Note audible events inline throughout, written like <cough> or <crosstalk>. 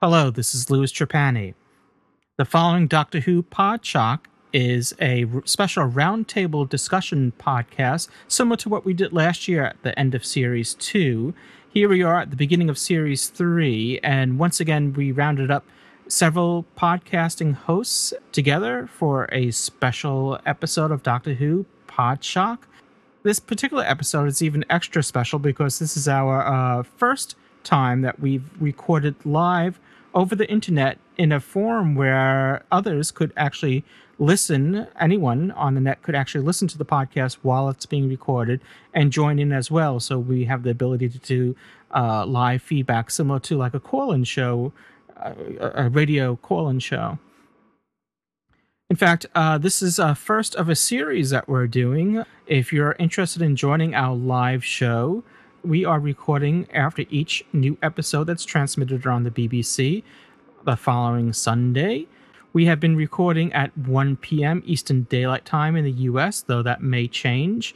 Hello, this is Louis Trapani. The following Doctor Who Podshock is a special roundtable discussion podcast similar to what we did last year at the end of Series 2. Here we are at the beginning of Series 3, and once again, we rounded up several podcasting hosts together for a special episode of Doctor Who Podshock. This particular episode is even extra special because this is our uh, first time that we've recorded live over the internet in a forum where others could actually listen, anyone on the net could actually listen to the podcast while it's being recorded and join in as well. So we have the ability to do uh, live feedback similar to like a call in show, uh, a radio call in show. In fact, uh, this is a first of a series that we're doing. If you're interested in joining our live show, we are recording after each new episode that's transmitted on the BBC the following Sunday. We have been recording at 1 p.m. Eastern Daylight Time in the US, though that may change.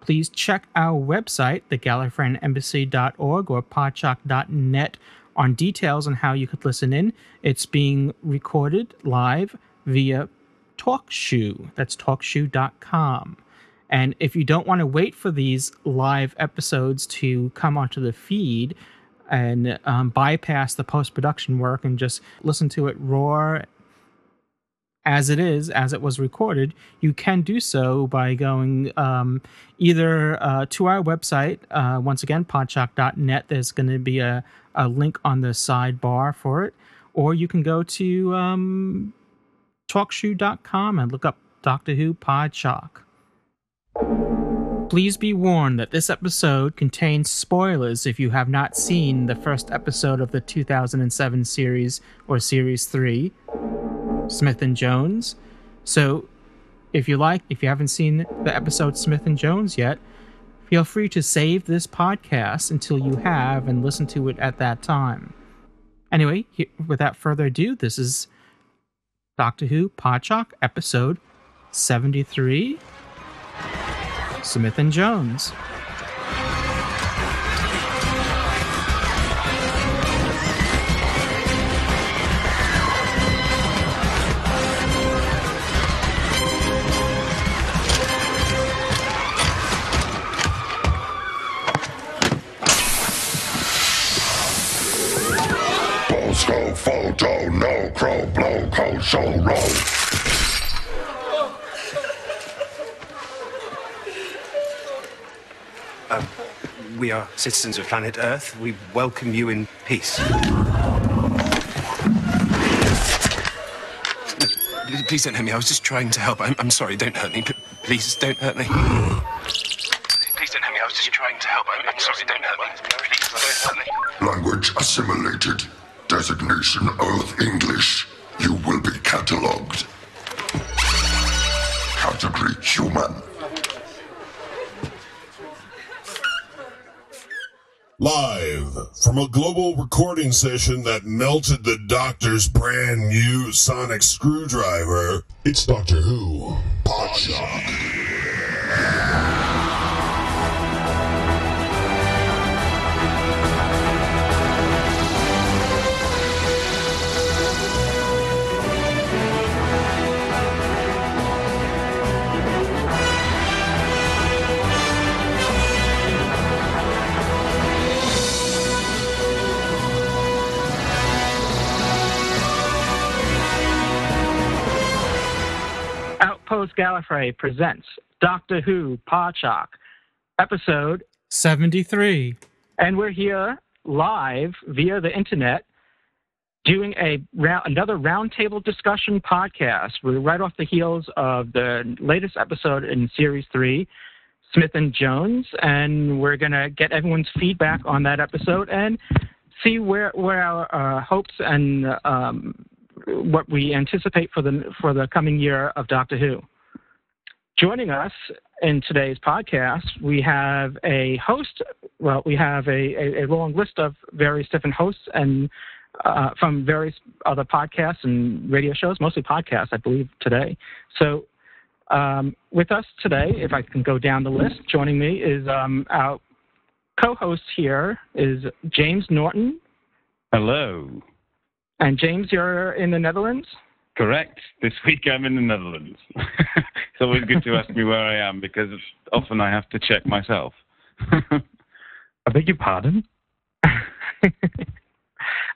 Please check our website, thegallifreyanembassy.org or podshock.net, on details on how you could listen in. It's being recorded live via TalkShoe. That's talkshoe.com. And if you don't want to wait for these live episodes to come onto the feed and um, bypass the post production work and just listen to it roar as it is, as it was recorded, you can do so by going um, either uh, to our website, uh, once again, podshock.net. There's going to be a, a link on the sidebar for it, or you can go to um, talkshoe.com and look up Doctor Who Podshock. Please be warned that this episode contains spoilers if you have not seen the first episode of the 2007 series or Series 3, Smith and Jones. So, if you like, if you haven't seen the episode Smith and Jones yet, feel free to save this podcast until you have and listen to it at that time. Anyway, he- without further ado, this is Doctor Who Podshock episode 73 Smith and Jones. Photo, no crow, blow, cold, show, roll. Uh, we are citizens of planet Earth. We welcome you in peace. Please don't hurt me. I was just trying to help. I'm, I'm sorry. Don't hurt me. P- Please don't hurt me. Please don't hurt me. I was just trying to help. I'm, I'm sorry. Don't hurt me. Please don't hurt me. Language assimilated. Designation Earth English. You will be catalogued. Category human. From a global recording session that melted the Doctor's brand new sonic screwdriver, it's Doctor Who Podshock. Outpost Gallifrey presents Doctor Who Podshock, episode 73. And we're here live via the internet doing a round, another roundtable discussion podcast. We're right off the heels of the latest episode in Series 3, Smith and Jones, and we're going to get everyone's feedback on that episode and see where, where our uh, hopes and um, what we anticipate for the for the coming year of Doctor Who. Joining us in today's podcast, we have a host. Well, we have a, a, a long list of various different hosts and uh, from various other podcasts and radio shows, mostly podcasts, I believe, today. So, um, with us today, if I can go down the list, joining me is um, our co-host here is James Naughton. Hello. And James, you're in the Netherlands? Correct. This week I'm in the Netherlands. <laughs> it's always good to ask me where I am because often I have to check myself. <laughs> I beg your pardon? <laughs>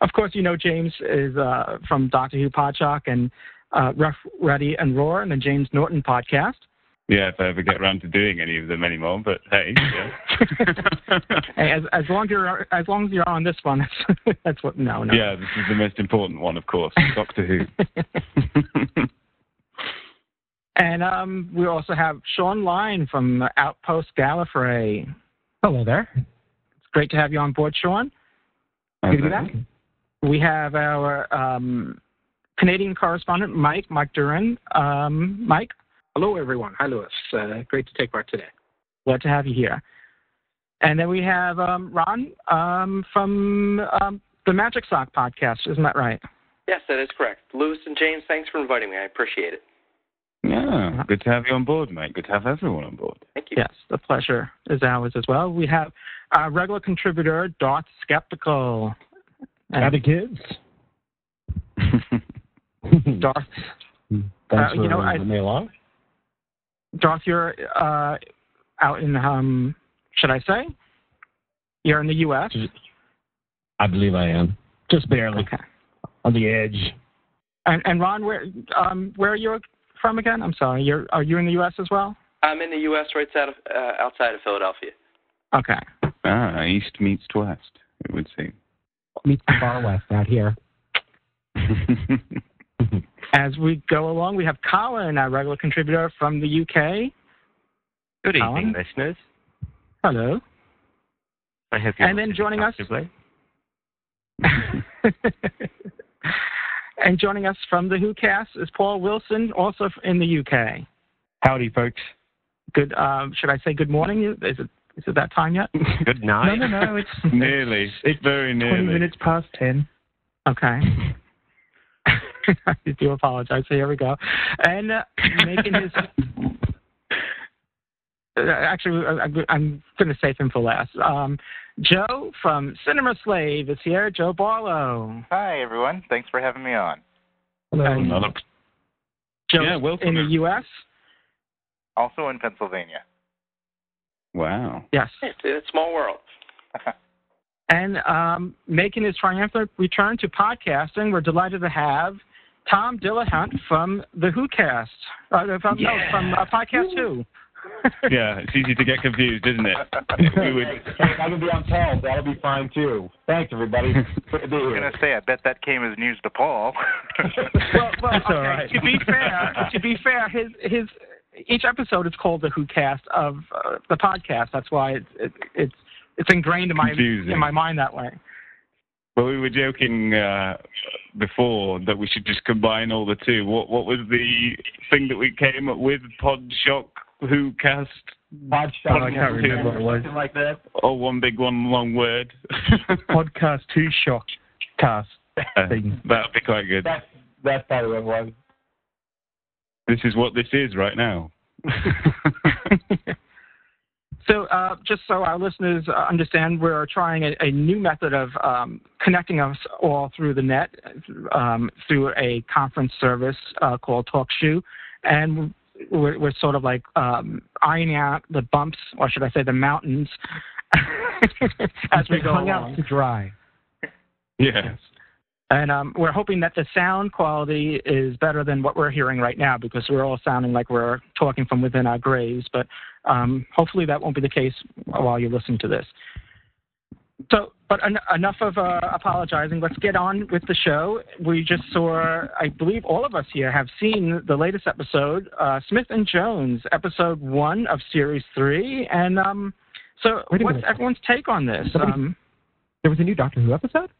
of course, you know James is uh, from Doctor Who Podshock and uh, Rough, Ready, and Roar, and the James Naughton podcast. Yeah, if I ever get around to doing any of them anymore, but hey, yeah. <laughs> hey, as, as long as you're as long as you're on this one, <laughs> that's, that's what. No, no. Yeah, this is the most important one, of course. Doctor Who. <laughs> and um, we also have Shaun Lyon from Outpost Gallifrey. Hello there. It's great to have you on board, Shaun. Good to be back. We have our um, Canadian correspondent, Mike, Mike Doran. Um, Mike. Hello, everyone. Hi, Louis. Uh, great to take part today. Glad to have you here. And then we have um, Ron um, from um, the Magic Sock podcast. Isn't that right? Yes, that is correct. Louis and James, thanks for inviting me. I appreciate it. Yeah, good to have you on board, mate. Good to have everyone on board. Thank you. Yes, the pleasure is ours as well. We have our regular contributor, Darth Skeptical. Howdy, kids. <laughs> Darth. Thanks Uh, for you know, I- having me along. Darth, you're uh, out in, um, should I say? You're in the U.S. I believe I am. Just barely. Okay. On the edge. And, and Ron, where um, where are you from again? I'm sorry. You're are you in the U.S. as well? I'm in the U.S. right outside of, uh, outside of Philadelphia. Okay. Ah, east meets west, it would seem. Meet the far west out here. <laughs> As we go along, we have Colin, our regular contributor from the UK. Good Colin? evening, listeners. Hello. I hope you're And then joining us- <laughs> and joining us from the WhoCast is Paul Wilson, also in the UK. Howdy, folks. Good. Um, should I say good morning? Is it is it that time yet? <laughs> Good night. No, no, no. It's <laughs> nearly. It's very nearly. 20 minutes past 10. Okay. <laughs> I do apologize. So here we go. And uh, making his. <laughs> Uh, Actually, I- I'm, I'm going to save him for last. Um, Joe from Cinema Slave is here. Joe Barlow. Hi, everyone. Thanks for having me on. Hello. And Another- Joe Yeah, welcome. in the U.S. Also in Pennsylvania. Wow. Yes. It's a small world. <laughs> And um, making his triumphant return to podcasting, we're delighted to have Tom Dillahunt from the WhoCast. Uh, from, No, from uh, Podcast Who. <laughs> Yeah, it's easy to get confused, isn't it? <laughs> we would. I can be on Paul. That'll be fine, too. Thanks, everybody. <laughs> Good to I was going to say, I bet that came as news to Paul. well, well okay. all right. To be fair, to be fair, his his each episode is called the WhoCast of uh, the podcast. That's why it's it, it's it's ingrained in my Confusing. in my mind that way. Well, we were joking uh, before that we should just combine all the two. What what was the thing that we came up with? Pod Shock, Who Cast, Pod Pod I can't remember what it was. Something like that. Or one big one long word. <laughs> Podcast Who Shock Cast. thing. That'd be quite good. That's, that's probably what it was. This is what this is right now. <laughs> So, uh, just so our listeners uh, understand, we're trying a, a new method of um, connecting us all through the net um, through a conference service uh, called TalkShoe, and we're, we're sort of like um, ironing out the bumps, or should I say, the mountains, <laughs> as we go hung along. out to dry. yes. And um, we're hoping that the sound quality is better than what we're hearing right now because we're all sounding like we're talking from within our graves. But um, hopefully that won't be the case while you're listening to this. So, but en- enough of uh, apologizing. Let's get on with the show. We just saw, I believe all of us here have seen the latest episode, uh, Smith and Jones, episode one of series three. And um, so, what's minute. everyone's take on this? Somebody- Um, There was a new Doctor Who episode?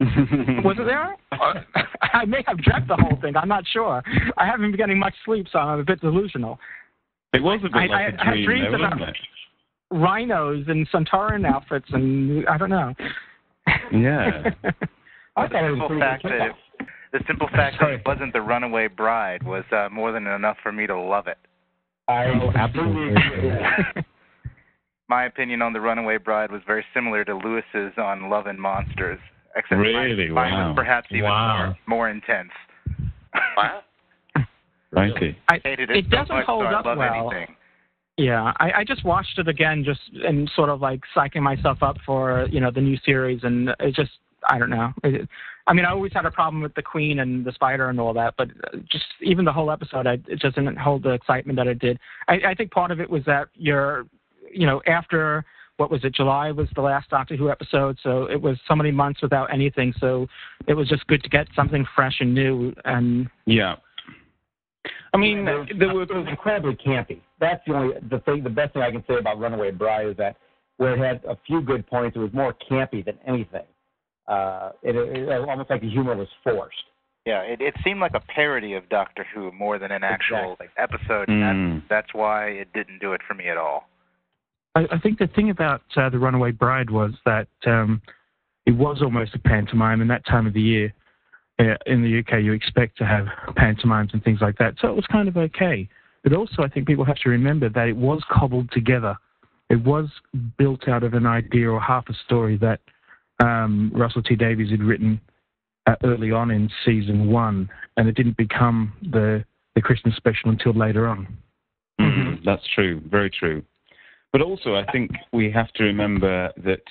<laughs> was it there? <laughs> I may have dreamt the whole thing. I'm not sure. I haven't been getting much sleep, so I'm a bit delusional. It was a bit I- like I a have dream, dreams though, about- wasn't Rhinos and Centauran outfits, and I don't know. Yeah. <laughs> I thought it was simple pretty fact that it, the simple fact that it wasn't the Runaway Bride was uh, more than enough for me to love it. I Oh, absolutely agree with that. <laughs> My opinion on the Runaway Bride was very similar to Louis's on Love and Monsters. Except Really? mine, mine Wow. was perhaps even Wow. more more intense. Wow. Righty. I, it, it doesn't hold up love well. anything. Yeah, I, I just watched it again, just and sort of like psyching myself up for you know the new series, and it just I don't know. It, I mean, I always had a problem with the Queen and the Spider and all that, but just even the whole episode, I, it just didn't hold the excitement that it did. I, I think part of it was that you're, you know, after what was it, July was the last Doctor Who episode, so it was so many months without anything, so it was just good to get something fresh and new. And Yeah. I mean, it was, there it was incredibly campy. That's the only the thing. The best thing I can say about Runaway Bride is that where it had a few good points, it was more campy than anything. Uh, it, it, it almost like the humor was forced. Yeah, it, it seemed like a parody of Doctor Who more than an actual Exactly. episode. and Mm. That's, that's why it didn't do it for me at all. I, I think the thing about uh, the Runaway Bride was that um, it was almost a pantomime, and that time of the year in the UK, you expect to have pantomimes and things like that. So it was kind of okay. But also, I think people have to remember that it was cobbled together. It was built out of an idea or half a story that um, Russell T Davies had written uh, early on in season one, and it didn't become the the Christmas special until later on. Mm, that's true, very true. But also, I think we have to remember that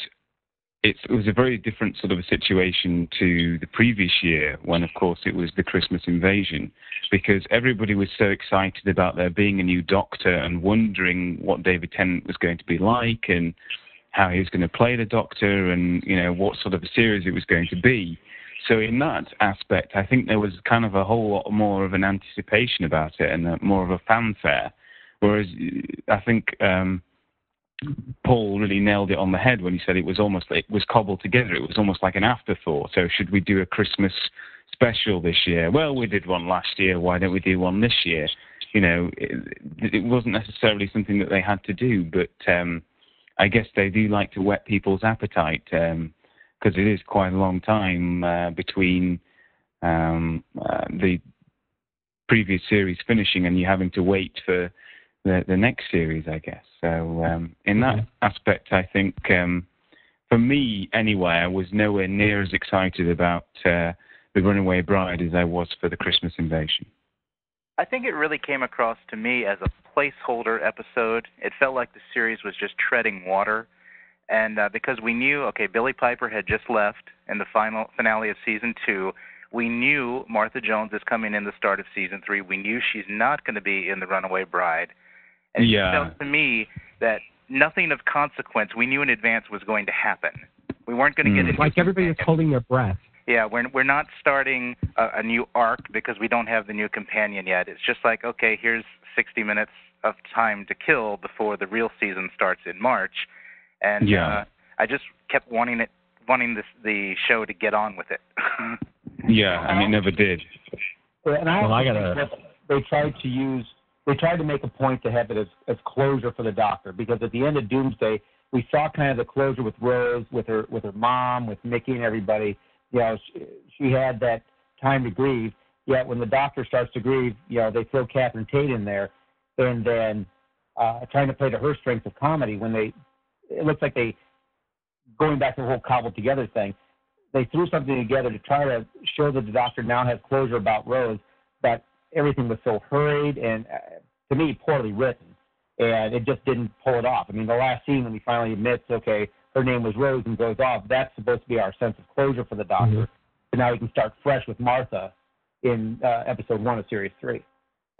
it's, it was a very different sort of a situation to the previous year, when, of course, it was the Christmas invasion, because everybody was so excited about there being a new Doctor and wondering what David Tennant was going to be like and how he was going to play the Doctor and you know what sort of a series it was going to be. So in that aspect, I think there was kind of a whole lot more of an anticipation about it and more of a fanfare. Whereas I think um, Paul really nailed it on the head when he said it was almost it was cobbled together. It was almost like an afterthought. So should we do a Christmas special this year? Well, we did one last year. Why don't we do one this year? You know, it, it wasn't necessarily something that they had to do, but um, I guess they do like to whet people's appetite because it is quite a long time uh, between um, uh, the previous series finishing and you having to wait for the, the next series, I guess. So um, in that aspect, I think um, for me anyway, I was nowhere near as excited about uh, the Runaway Bride as I was for the Christmas Invasion. I think it really came across to me as a placeholder episode. It felt like the series was just treading water. And uh, because we knew, okay, Billie Piper had just left in the final finale of season two, we knew Martha Jones is coming in the start of season three. We knew she's not going to be in the Runaway Bride. And Yeah. it felt to me that nothing of consequence we knew in advance was going to happen. We weren't going to get Mm. into Like everybody was holding their breath. yeah, we're we're not starting a, a new arc because we don't have the new companion yet. It's just like okay, here's 60 minutes of time to kill before the real season starts in March, and Yeah. uh, I just kept wanting it, wanting this the show to get on with it. <laughs> Yeah, and it never did. And I, Well, I gotta- they tried to use they tried to make a point to have it as, as closure for the doctor because at the end of Doomsday we saw kind of the closure with Rose, with her with her mom, with Mickey and everybody. You know, she, she had that time to grieve. Yet when the doctor starts to grieve, you know, they throw Catherine Tate in there, and then uh, trying to play to her strength of comedy when they it looks like they going back to the whole cobbled together thing. They threw something together to try to show that the doctor now has closure about Rose, but everything was so hurried and, uh, to me, poorly written, and it just didn't pull it off. I mean, the last scene when he finally admits, okay, her name was Rose and goes off, that's supposed to be our sense of closure for the doctor. So now we can start fresh with Martha in uh, episode one of series three.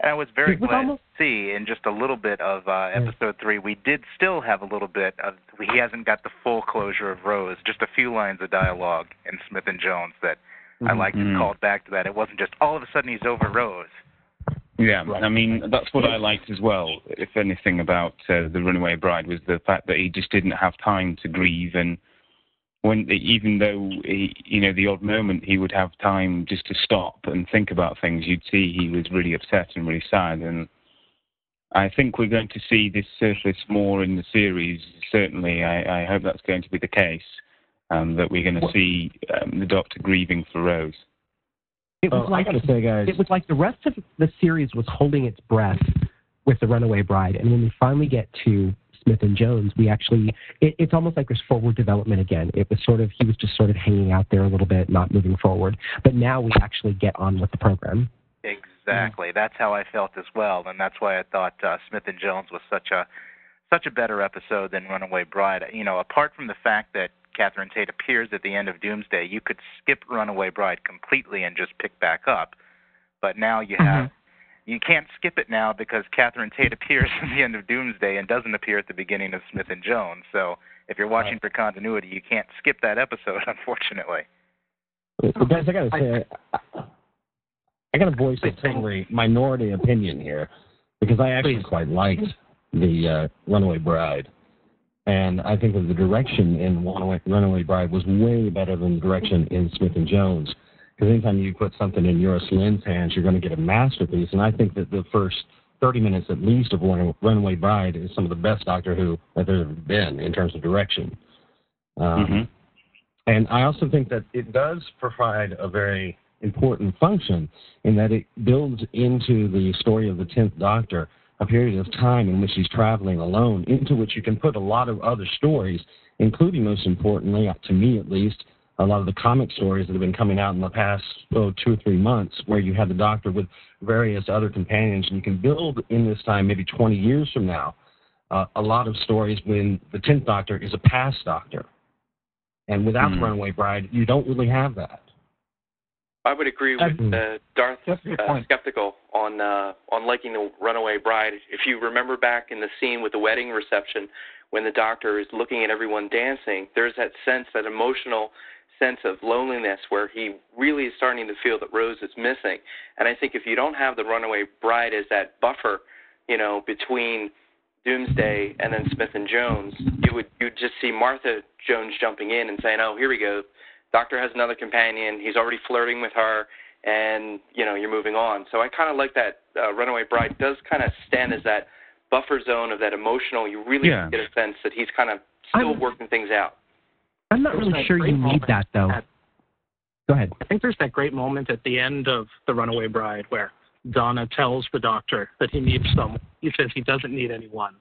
And I was very glad almost- to see in just a little bit of uh, episode three, we did still have a little bit of. He hasn't got the full closure of Rose. Just a few lines of dialogue in Smith and Jones that I liked Mhm. called back to that. It wasn't just all of a sudden he's over Rose. Yeah, I mean that's what I liked as well. If anything about uh, the Runaway Bride was the fact that he just didn't have time to grieve, and when even though he, you know the odd moment he would have time just to stop and think about things, you'd see he was really upset and really sad. And I think we're going to see this surface more in the series. Certainly, I, I hope that's going to be the case. Um, that we're going to see um, the Doctor grieving for Rose. It was Oh, like I gotta say, guys. it was like the rest of the series was holding its breath with the Runaway Bride, and when we finally get to Smith and Jones, we actually it, it's almost like there's forward development again. It was sort of he was just sort of hanging out there a little bit, not moving forward. But now we actually get on with the program. Exactly. That's how I felt as well, and that's why I thought uh, Smith and Jones was such a such a better episode than Runaway Bride. You know, apart from the fact that Catherine Tate appears at the end of Doomsday, you could skip Runaway Bride completely and just pick back up. But now you have you can't skip it now because Catherine Tate <laughs> appears at the end of Doomsday and doesn't appear at the beginning of Smith and Jones. So if you're watching for continuity, you can't skip that episode, <laughs> unfortunately. Well, guys, I gotta say, I, I gotta voice a totally minority opinion here because I actually quite liked the uh, Runaway Bride, and I think that the direction in Runaway, Runaway Bride was way better than the direction in Smith and Jones. Because anytime you put something in Euros Lyn's hands, you're going to get a masterpiece. And I think that the first 30 minutes at least of Run- Runaway Bride is some of the best Doctor Who that there's ever been in terms of direction. Um, And I also think that it does provide a very important function in that it builds into the story of the 10th Doctor a period of time in which he's traveling alone, into which you can put a lot of other stories, including, most importantly, to me at least, a lot of the comic stories that have been coming out in the past oh, two or three months, where you had the Doctor with various other companions, and you can build in this time, maybe 20 years from now, uh, a lot of stories when the 10th Doctor is a past Doctor. And without the Runaway Bride, you don't really have that. I would agree with uh, Darth uh, skeptical on uh, on liking the Runaway Bride. If you remember back in the scene with the wedding reception, when the doctor is looking at everyone dancing, there's that sense, that emotional sense of loneliness, where he really is starting to feel that Rose is missing. And I think if you don't have the Runaway Bride as that buffer, you know, between Doomsday and then Smith and Jones, you would you just see Martha Jones jumping in and saying, "Oh, here we go. Doctor has another companion. He's already flirting with her, and you know you're moving on." So I kind of like that. Uh, Runaway Bride does kind of stand as that buffer zone of that emotional. You really Yeah. get a sense that he's kind of still working things out. I'm not really sure you need that though. Go ahead. I think there's that great moment at the end of The Runaway Bride where Donna tells the doctor that he needs someone. He says he doesn't need anyone.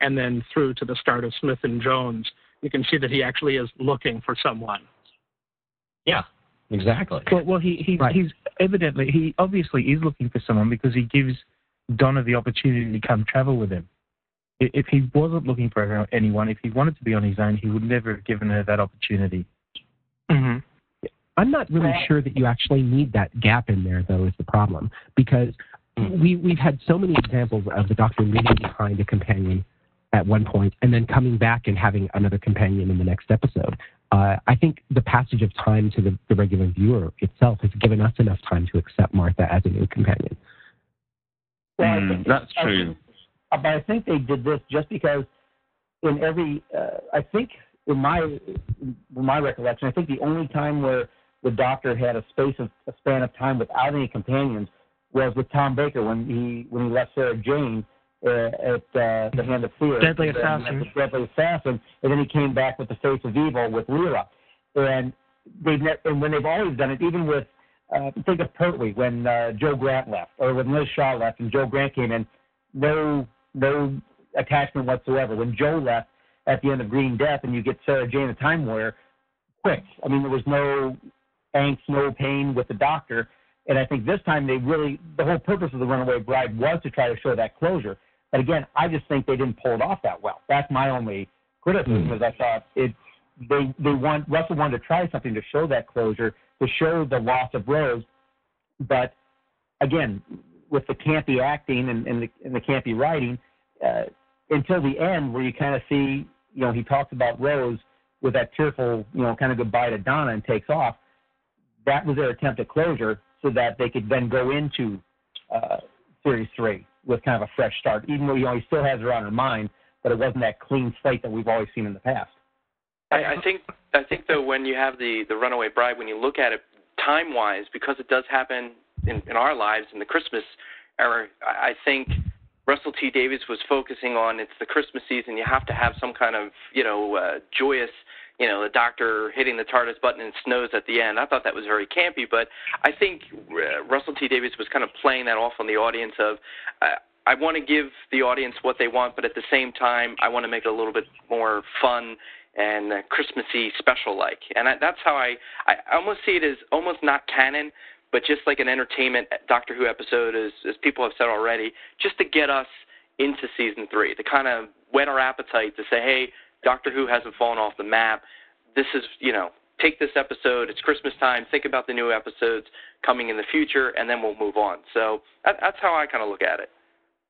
And then through to the start of Smith and Jones, you can see that he actually is looking for someone. Yeah, exactly. Well, well he, he he's evidently he obviously is looking for someone because he gives Donna the opportunity to come travel with him. If he wasn't looking for anyone, if he wanted to be on his own, he would never have given her that opportunity. Mm-hmm. I'm not really sure that you actually need that gap in there, though, is the problem. Because we, we've had so many examples of the Doctor leaving behind a companion at one point and then coming back and having another companion in the next episode. Uh, I think the passage of time to the, the regular viewer itself has given us enough time to accept Martha as a new companion. Well, Mm, that's I true. think- uh, but I think they did this just because in every, uh, I think in my in my recollection, I think the only time where the Doctor had a space of a span of time without any companions was with Tom Baker when he when he left Sarah Jane at uh, the Hand of Fear, Deadly Assassin. Deadly Assassin, and then he came back with the Face of Evil with Leela, and they've ne- and when they've always done it, even with uh, think of Pertwee when uh, Jo Grant left, or when Liz Shaw left and Jo Grant came in, no no attachment whatsoever. When Jo left at the end of Green Death, and you get Sarah Jane, the Time Warrior, quick. I mean, there was no angst, no pain with the Doctor, and I think this time they really the whole purpose of the Runaway Bride was to try to show that closure. But again, I just think they didn't pull it off that well. That's my only criticism. Is I thought it they they want Russell wanted to try something to show that closure, to show the loss of Rose, but again, with the campy acting and, and, the, and the campy writing, uh, until the end where you kind of see, you know, he talks about Rose with that tearful, you know, kind of goodbye to Donna and takes off. That was their attempt at closure, so that they could then go into uh, series three with kind of a fresh start. Even though you know he still has her on her mind, but it wasn't that clean slate that we've always seen in the past. I, I think I think though when you have the the Runaway Bride, when you look at it time wise, because it does happen in, in our lives in the Christmas era, I, think Russell T Davies was focusing on it's the Christmas season. You have to have some kind of you know uh, joyous. You know, the doctor hitting the TARDIS button and snows at the end. I thought that was very campy, but I think uh, Russell T Davies was kind of playing that off on the audience of, uh, I want to give the audience what they want, but at the same time, I want to make it a little bit more fun and uh, Christmassy special like. And I, that's how I I almost see it as almost not canon, but just like an entertainment Doctor Who episode, as as people have said already, just to get us into season three, to kind of whet our appetite to say, hey, Doctor Who hasn't fallen off the map. This is you know take this episode. It's Christmas time. Think about the new episodes coming in the future, and then we'll move on. So that, that's how I kind of look at it.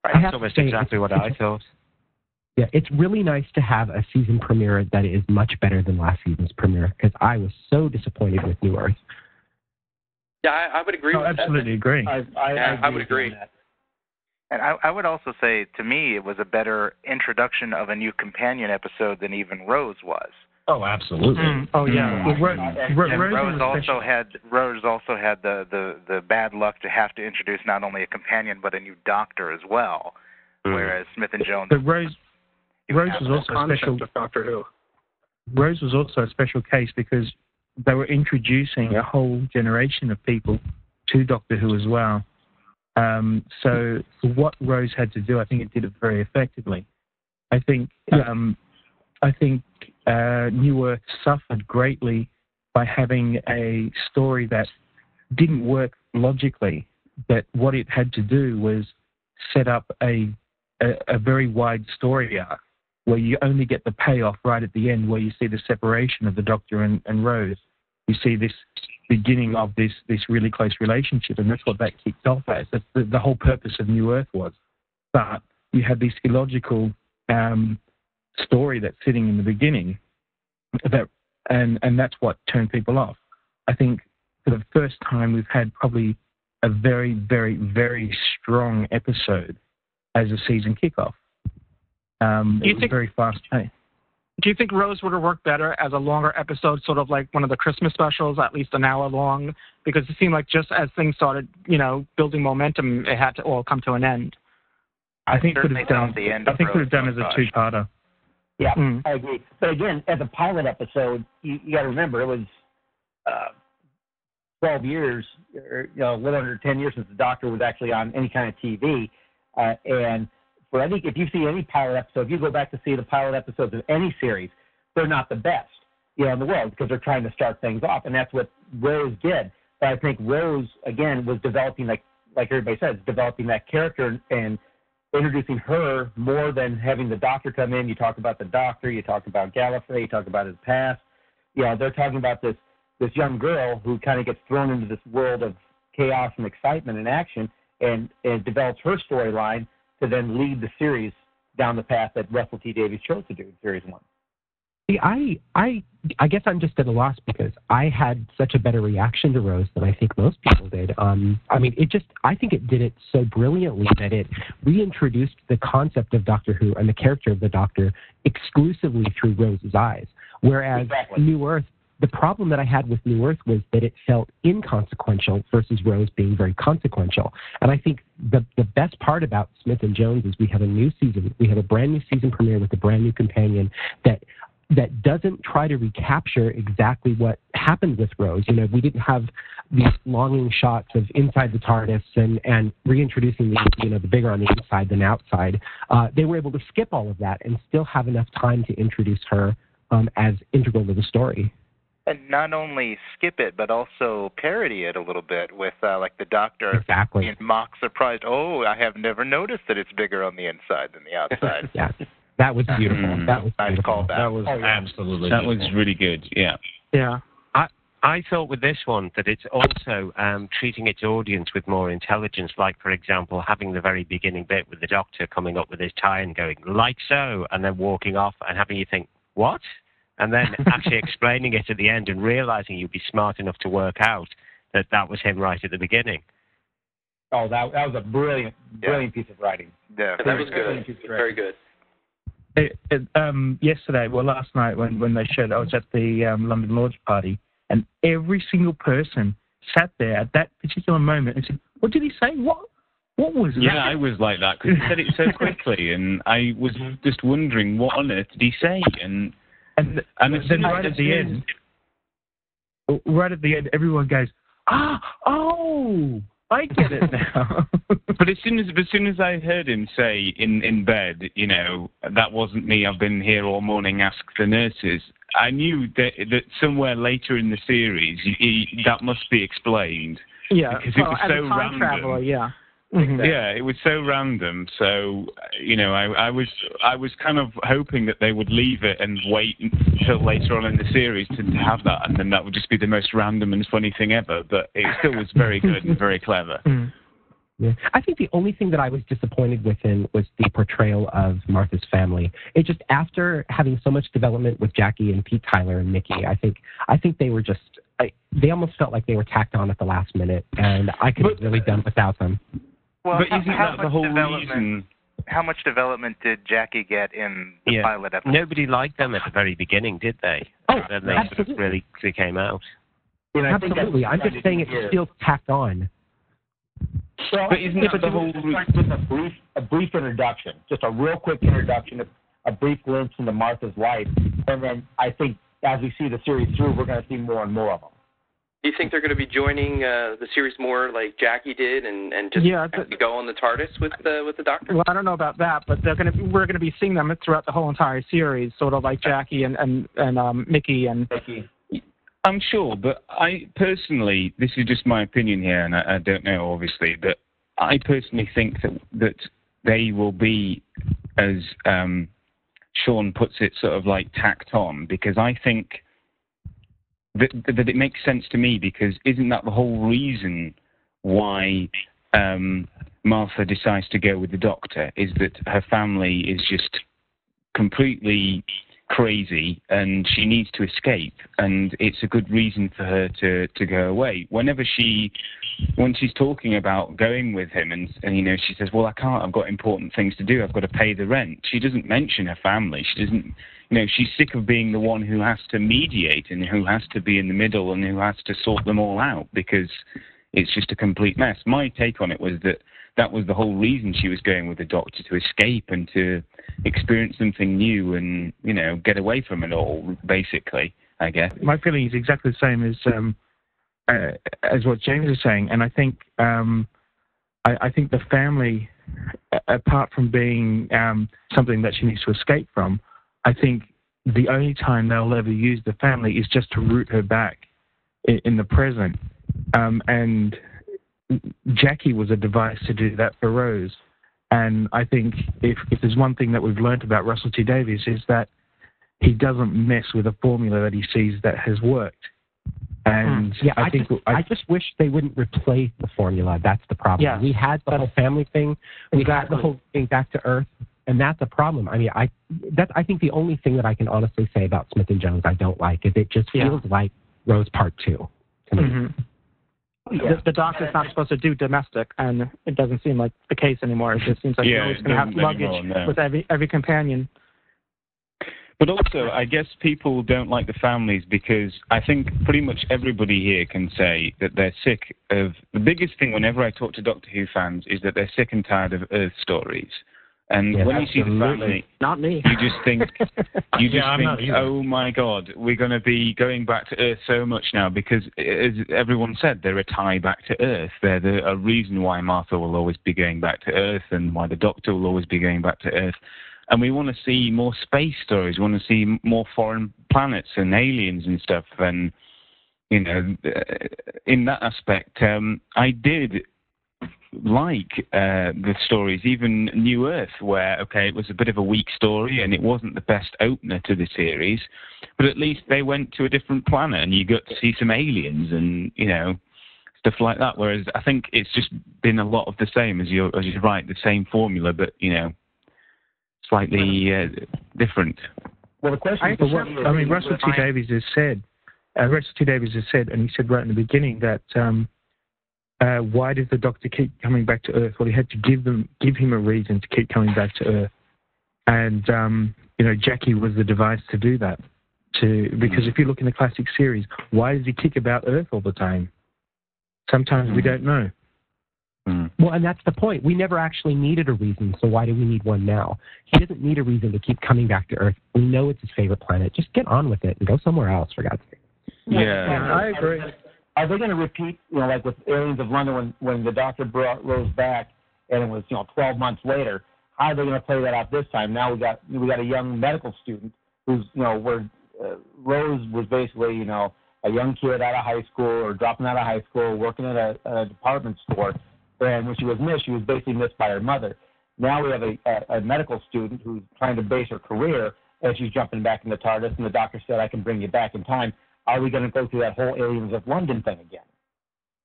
That's almost exactly what I thought. Yeah, it's really nice to have a season premiere that is much better than last season's premiere because I was so disappointed with New Earth. Yeah, I, I would agree Oh, with absolutely that. agree. I, I, yeah, I, I would agree. And I, I would also say, to me, it was a better introduction of a new companion episode than even Rose was. Oh, absolutely. Mm. Oh yeah. Well, Ro- Ro- And Rose Rose also had Rose also had the, the the bad luck to have to introduce not only a companion but a new doctor as well. Whereas Smith and Jones, But Rose Rose was also a special. Of Doctor Who. Rose was also a special case because they were introducing a whole generation of people to Doctor Who as well. Um, so what Rose had to do, I think it did it very effectively. I think um, I think uh, New Earth suffered greatly by having a story that didn't work logically. But what it had to do was set up a a, a very wide story arc where you only get the payoff right at the end, where you see the separation of the Doctor and, and Rose. You see this beginning of this this really close relationship, and that's what that kicked off as. That's the, the whole purpose of New Earth was. But you had this illogical um, story that's sitting in the beginning, that and and that's what turned people off. I think for the first time we've had probably a very very very strong episode as a season kickoff. Um, it was very fast paced. Do you think Rose would have worked better as a longer episode, sort of like one of the Christmas specials, at least an hour long? Because it seemed like just as things started, you know, building momentum, it had to all come to an end. I think could certainly have done. the end I think could have done as a two-parter. Yeah, Mm. I agree. But again, as a pilot episode, you, you got to remember it was uh, 12 years, or you know, a little under 10 years since the Doctor was actually on any kind of TV. Uh, and for any, if you see any pilot episode, if you go back to see the pilot episodes of any series, they're not the best, you know, in the world because they're trying to start things off, and that's what Rose did. But I think Rose again was developing like like everybody says, developing that character and introducing her more than having the doctor come in. You talk about the doctor, you talk about Gallifrey, you talk about his past. Yeah, they're talking about this this young girl who kind of gets thrown into this world of chaos and excitement and action, and and develops her storyline to then lead the series down the path that Russell T Davies chose to do in series one. See, I, I, I guess I'm just at a loss because I had such a better reaction to Rose than I think most people did. Um, I mean, it just, I think it did it so brilliantly that it reintroduced the concept of Doctor Who and the character of the Doctor exclusively through Rose's eyes. Whereas Exactly. New Earth, the problem that I had with New Earth was that it felt inconsequential versus Rose being very consequential. And I think the the best part about Smith and Jones is we have a new season, we have a brand new season premiere with a brand new companion that that doesn't try to recapture exactly what happened with Rose. You know, we didn't have these longing shots of inside the TARDIS and, and reintroducing the you know the bigger on the inside than outside. Uh, they were able to skip all of that and still have enough time to introduce her um, as integral to the story. And not only skip it but also parody it a little bit with uh, like the Doctor Exactly. in mock surprised. Oh, I have never noticed that it's bigger on the inside than the outside. <laughs> Yeah, that was beautiful. Mm. That was nice beautiful. callback. That was Oh, yeah. absolutely. That was really good. Yeah. Yeah. I I thought with this one that it's also um, treating its audience with more intelligence, like, for example, having the very beginning bit with the doctor coming up with his tie and going, like so, and then walking off and having you think, what? And then actually explaining it at the end and realizing you'd be smart enough to work out that that was him right at the beginning. Oh, that that was a brilliant, brilliant piece of writing. Yeah, That was good. piece of Very good. It, it, um, yesterday, well, last night when, when they showed, I was at the um, London launch party, and every single person sat there at that particular moment and said, "What did he say? What? What was Yeah, that?" I was like that because he said it so <laughs> quickly, and I was just wondering what on earth did he say? And And, and then right at the end, right at the end, everyone goes, "Ah, oh, I get it now. <laughs> <laughs> but as soon as as soon as I heard him say in in bed, you know, that wasn't me. I've been here all morning. Ask the nurses. I knew that that somewhere later in the series, he, that must be explained. Yeah, because well, it was as so time random. traveler, yeah. Mhm. Yeah, it was so random. So you know, I, I was I was kind of hoping that they would leave it and wait until later on in the series to, to have that, and then that would just be the most random and funny thing ever. But it still was very good and very clever. <laughs> Yeah. I think the only thing that I was disappointed within was the portrayal of Martha's family. It just after having so much development with Jackie and Pete Tyler and Mickey, I think I think they were just I, they almost felt like they were tacked on at the last minute, and I could have really done without them. Well, But how, isn't how that the much whole development? reason? How much development did Jackie get in the Yeah. pilot episode? Nobody liked them at the very beginning, did they? Oh, then they sort of absolutely. really they came out. And I absolutely. I'm just saying it's still tacked on. Well, But isn't that the whole was just a brief, a brief introduction, just a real quick introduction, a, a brief glimpse into Martha's life, and then I think as we see the series through, we're going to see more and more of them. Do you think they're going to be joining uh, the series more like Jackie did, and and just Yeah, th- actually go on the TARDIS with the with the Doctor? Well, I don't know about that, but they're gonna we're gonna be seeing them throughout the whole entire series, sort of like Jackie and and and um, Mickey and I'm sure, but I personally, this is just my opinion here, and I, I don't know, obviously, but I personally think that that they will be, as um, Shaun puts it, sort of like tacked on, because I think that that it makes sense to me. Because isn't that the whole reason why um, Martha decides to go with the Doctor? Is that her family is just completely crazy and she needs to escape and it's a good reason for her to to go away whenever she when she's talking about going with him and, and you know she says well i can't i've got important things to do i've got to pay the rent she doesn't mention her family she doesn't you know she's sick of being the one who has to mediate and who has to be in the middle and who has to sort them all out because it's just a complete mess. My take on it was that that was the whole reason she was going with the doctor to escape and to experience something new and you know get away from it all basically i guess. My feeling is exactly the same as um, uh, as what James is saying, and I think um, I, I think the family, apart from being um, something that she needs to escape from, I think the only time they'll ever use the family is just to root her back in, in the present. Um, and Jackie was a device to do that for Rose. And I think if, if there's one thing that we've learned about Russell T Davies is that he doesn't mess with a formula that he sees that has worked. And Hmm. yeah, I, I, think just, I, just wish they wouldn't replace the formula. That's the problem. Yes, we had the whole family thing. We Exactly. the whole thing back to Earth, and that's a problem. I mean, I that's I think the only thing that I can honestly say about Smith and Jones I don't like is it just Yeah. feels like Rose Part Two. To me. Mhm. the, the doctor's not supposed to do domestic, and it doesn't seem like the case anymore. It just seems like Yeah, you're always going to have luggage anymore, no. with every every companion. But also, I guess people don't like the families because I think pretty much everybody here can say that they're sick of. The biggest thing whenever I talk to Doctor Who fans is that they're sick and tired of Earth stories. And Yeah, when you see the absolutely. family, Not me. you just think, <laughs> you just Yeah, think, oh my God, we're going to be going back to Earth so much now because, as everyone said, they're a tie back to Earth. They're the, a reason why Martha will always be going back to Earth and why the Doctor will always be going back to Earth. And we want to see more space stories. We want to see more foreign planets and aliens and stuff. And you know, uh, in that aspect, um, I did like uh, the stories, even New Earth, where okay, it was a bit of a weak story and it wasn't the best opener to the series, but at least they went to a different planet and you got to see some aliens and you know stuff like that. Whereas I think it's just been a lot of the same as you're as you're right, the same formula, but you know, slightly uh, different. Well, the question I is, But what what, do you I mean, Russell with T Davies has said, uh, Russell T Davies has said, and he said right in the beginning that um, uh, why does the Doctor keep coming back to Earth? Well, he had to give them give him a reason to keep coming back to Earth, and um, you know Jackie was the device to do that. To because if you look in the classic series, why does he kick about Earth all the time? Sometimes we Mhm. don't know. Mm. Well, and that's the point. We never actually needed a reason, so why do we need one now? He doesn't need a reason to keep coming back to Earth. We know it's his favorite planet. Just get on with it and go somewhere else, for God's sake. Yeah. I agree. Are they going to repeat, you know, like with Aliens of London when when the Doctor brought Rose back and it was you know 12 months later? How are they going to play that out this time? Now we got we got a young medical student who's you know where uh, Rose was basically you know a young kid out of high school or dropping out of high school, working at a, a department store, and when she was missed, she was basically missed by her mother. Now we have a, a, a medical student who's trying to base her career as she's jumping back in the TARDIS, and the doctor said, "I can bring you back in time." Are we going to go through that whole Aliens of London thing again?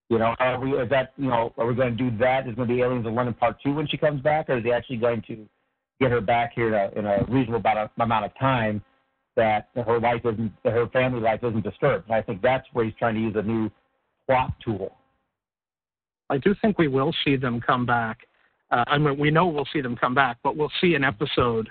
You know, are we? Is that you know? Are we going to do that? Is going to be Aliens of London Part Two when she comes back, or is he actually going to get her back here in a, in a reasonable amount of time that her life isn't, her family life isn't disturbed? And I think that's where he's trying to use a new plot tool. I do think we will see them come back. Uh, I mean, we know we'll see them come back, but we'll see an episode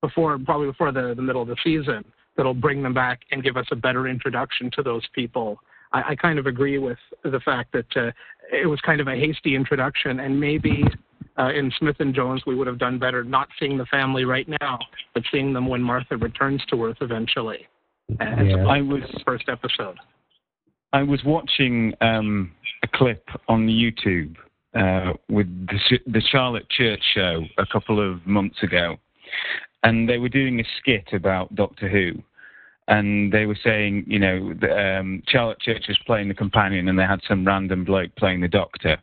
before, probably before the, the middle of the season, that'll bring them back and give us a better introduction to those people. I, I kind of agree with the fact that uh, it was kind of a hasty introduction, and maybe uh, in Smith and Jones we would have done better not seeing the family right now, but seeing them when Martha returns to Earth eventually. Yeah. I was first episode. I was watching um, a clip on YouTube uh, with the, the Charlotte Church show a couple of months ago, and they were doing a skit about Doctor Who. And they were saying, you know, the, um, Charlotte Church was playing the companion, and they had some random bloke playing the Doctor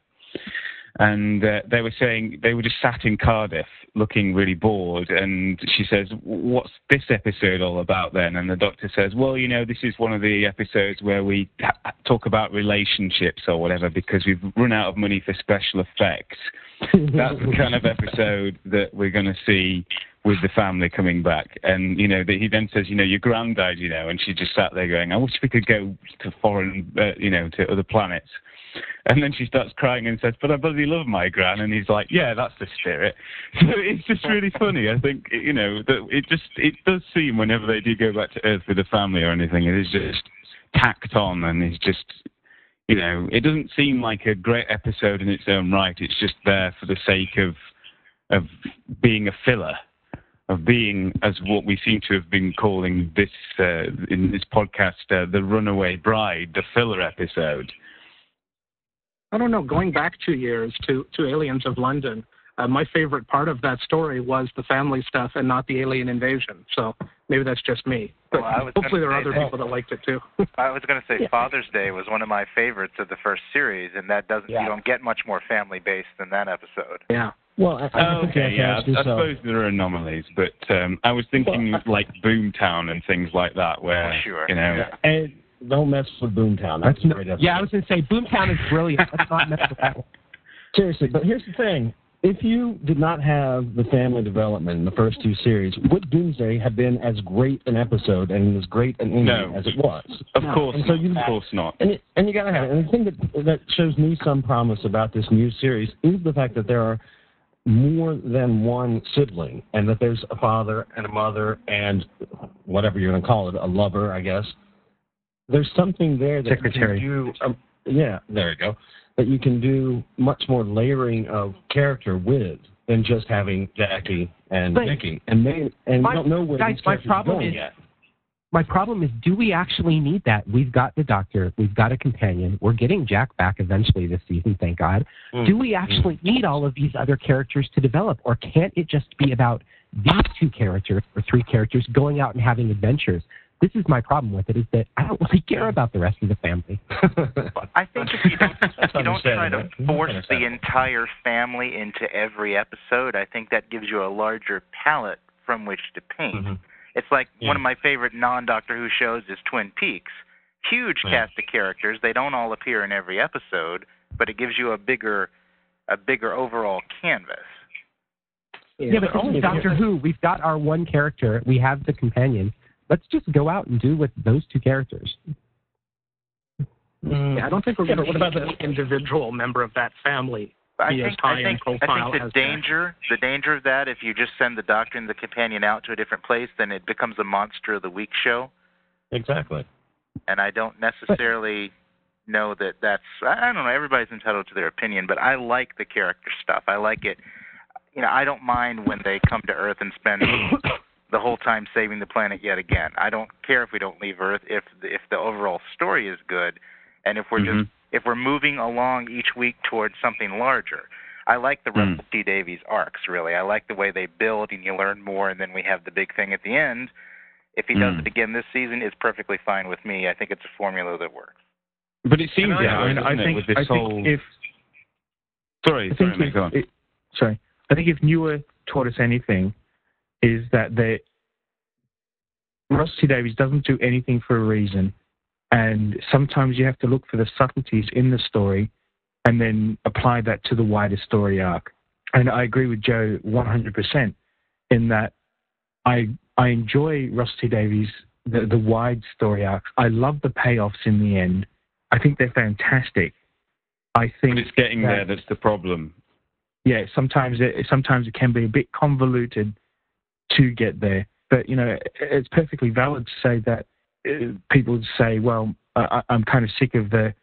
and uh, they were saying they were just sat in Cardiff looking really bored. And she says, "What's this episode all about then?" And the doctor says, "Well, you know, this is one of the episodes where we ha- talk about relationships or whatever because we've run out of money for special effects." <laughs> That's the kind of episode that we're going to see with the family coming back. And, you know, that he then says, you know, your grand died, you know, and she just sat there going, I wish we could go to foreign, uh, you know, to other planets. And then she starts crying and says, "But I bloody love my gran." And he's like, "Yeah, that's the spirit." <laughs> So it's just really funny. I think you know that it just it does seem whenever they do go back to Earth with the family or anything, it is just tacked on and it's just you know it doesn't seem like a great episode in its own right. It's just there for the sake of of being a filler of being, as what we seem to have been calling this uh, in this podcast, uh, the Runaway Bride, the filler episode. I don't know, going back two years to, to Aliens of London, uh, my favorite part of that story was the family stuff and not the alien invasion. So maybe that's just me. But well, hopefully there are other that, people that liked it too. <laughs> I was going to say yeah. Father's Day was one of my favorites of the first series, and that doesn't yeah. you don't get much more family based than that episode. Yeah. Well, I, I okay, yeah. I, I suppose there are anomalies, but um, I was thinking well, like Boomtown and things like that, where oh, sure. you know. Yeah. And, don't mess with Boomtown. That's, That's great Yeah, I was going to say Boomtown is brilliant. Let's not mess with that one. <laughs> Seriously, but here's the thing. If you did not have the family development in the first two series, would Doomsday have been as great an episode and as great an ending no. as it was? Of no. course, and so you, of course not. And, it, and you got to have it. And the thing that that shows me some promise about this new series is the fact that there are more than one sibling, and that there's a father and a mother and whatever you're going to call it, a lover, I guess there's something there that Secretary. you can do. Um, yeah, there you go. That you can do much more layering of character with than just having Jackie and but Mickey, and they and my, don't know where guys, these my problem going is, yet. My problem is, do we actually need that? We've got the Doctor, we've got a companion, we're getting Jack back eventually this season, thank God. Mm. Do we actually mm. need all of these other characters to develop, or can't it just be about these two characters or three characters going out and having adventures? this is my problem with it is that I don't <laughs> really care about the rest of the family. I think if you don't, <laughs> if you don't try to force the entire family into every episode, I think that gives you a larger palette from which to paint. Mm-hmm. It's like yeah. one of my favorite non-Doctor Who shows is Twin Peaks. Huge yeah. cast of characters. They don't all appear in every episode, but it gives you a bigger, a bigger overall canvas. Yeah, yeah but only Doctor Who. We've got our one character. We have the companion let's just go out and do with those two characters. Mm. Yeah, I don't think we're yeah, going to what about the individual member of that family. I think, I think, I think the danger, that. the danger of that, if you just send the doctor and the companion out to a different place, then it becomes a monster of the week show. Exactly. And I don't necessarily know that that's. I don't know. Everybody's entitled to their opinion, but I like the character stuff. I like it. You know, I don't mind when they come to Earth and spend <coughs> the whole time saving the planet yet again. I don't care if we don't leave Earth if the, if the overall story is good And if we're mm-hmm. just if we're moving along each week towards something larger, I like the Mm. Russell T Davies arcs. Really, I like the way they build and you learn more, and then we have the big thing at the end. If he does Mm. it again this season, it's perfectly fine with me. I think it's a formula that works. But it seems yeah, that I, mean, I doesn't it, think, with I think if Sorry, I sorry, think if, it, sorry, I think if Newer taught us anything, is that they Russell T Davies doesn't do anything for a reason, and sometimes you have to look for the subtleties in the story, and then apply that to the wider story arc. And I agree with Joe 100% in that I I enjoy Rusty Davies the the wide story arcs. I love the payoffs in the end. I think they're fantastic. I think But it's getting that- there that's the problem. yeah, sometimes it sometimes it can be a bit convoluted to get there. But you know, it's perfectly valid to say that people say, "Well, I, I'm kind of sick of the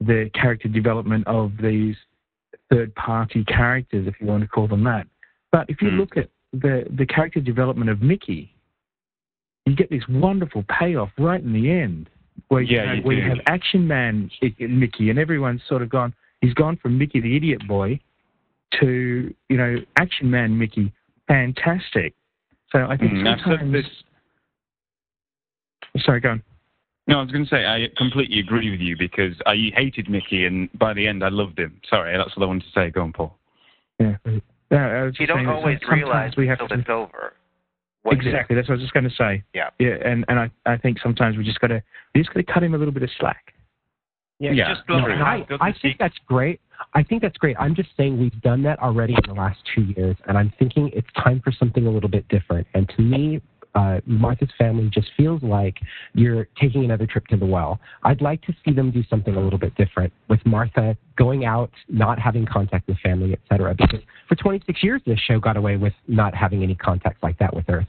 the character development of these third party characters, if you want to call them that." But if you Mm. look at the the character development of Mickey, you get this wonderful payoff right in the end, where you, Yeah, have, you where you have Action Man Mickey, and everyone's sort of gone. He's gone from Mickey the Idiot Boy to you know Action Man Mickey. Fantastic. So I think Mm, sometimes. This. Sorry, go on. No, I was going to say I completely agree with you because I hated Mickey, and by the end I loved him. Sorry, that's what I wanted to say. Go on, Paul. Yeah. Yeah, I was just You don't saying that always realize we have until to, it's over. what it is. exactly. That's what I was just going to say. Yeah. Yeah, and and I, I think sometimes we just got to we just got to cut him a little bit of slack. Yeah, Yeah, just No, look and at I, I think that's great. I think that's great. I'm just saying we've done that already in the last two years, and I'm thinking it's time for something a little bit different. And to me, uh, Martha's family just feels like you're taking another trip to the well. I'd like to see them do something a little bit different with Martha going out, not having contact with family, etc. Because for 26 years, this show got away with not having any contact like that with Earth,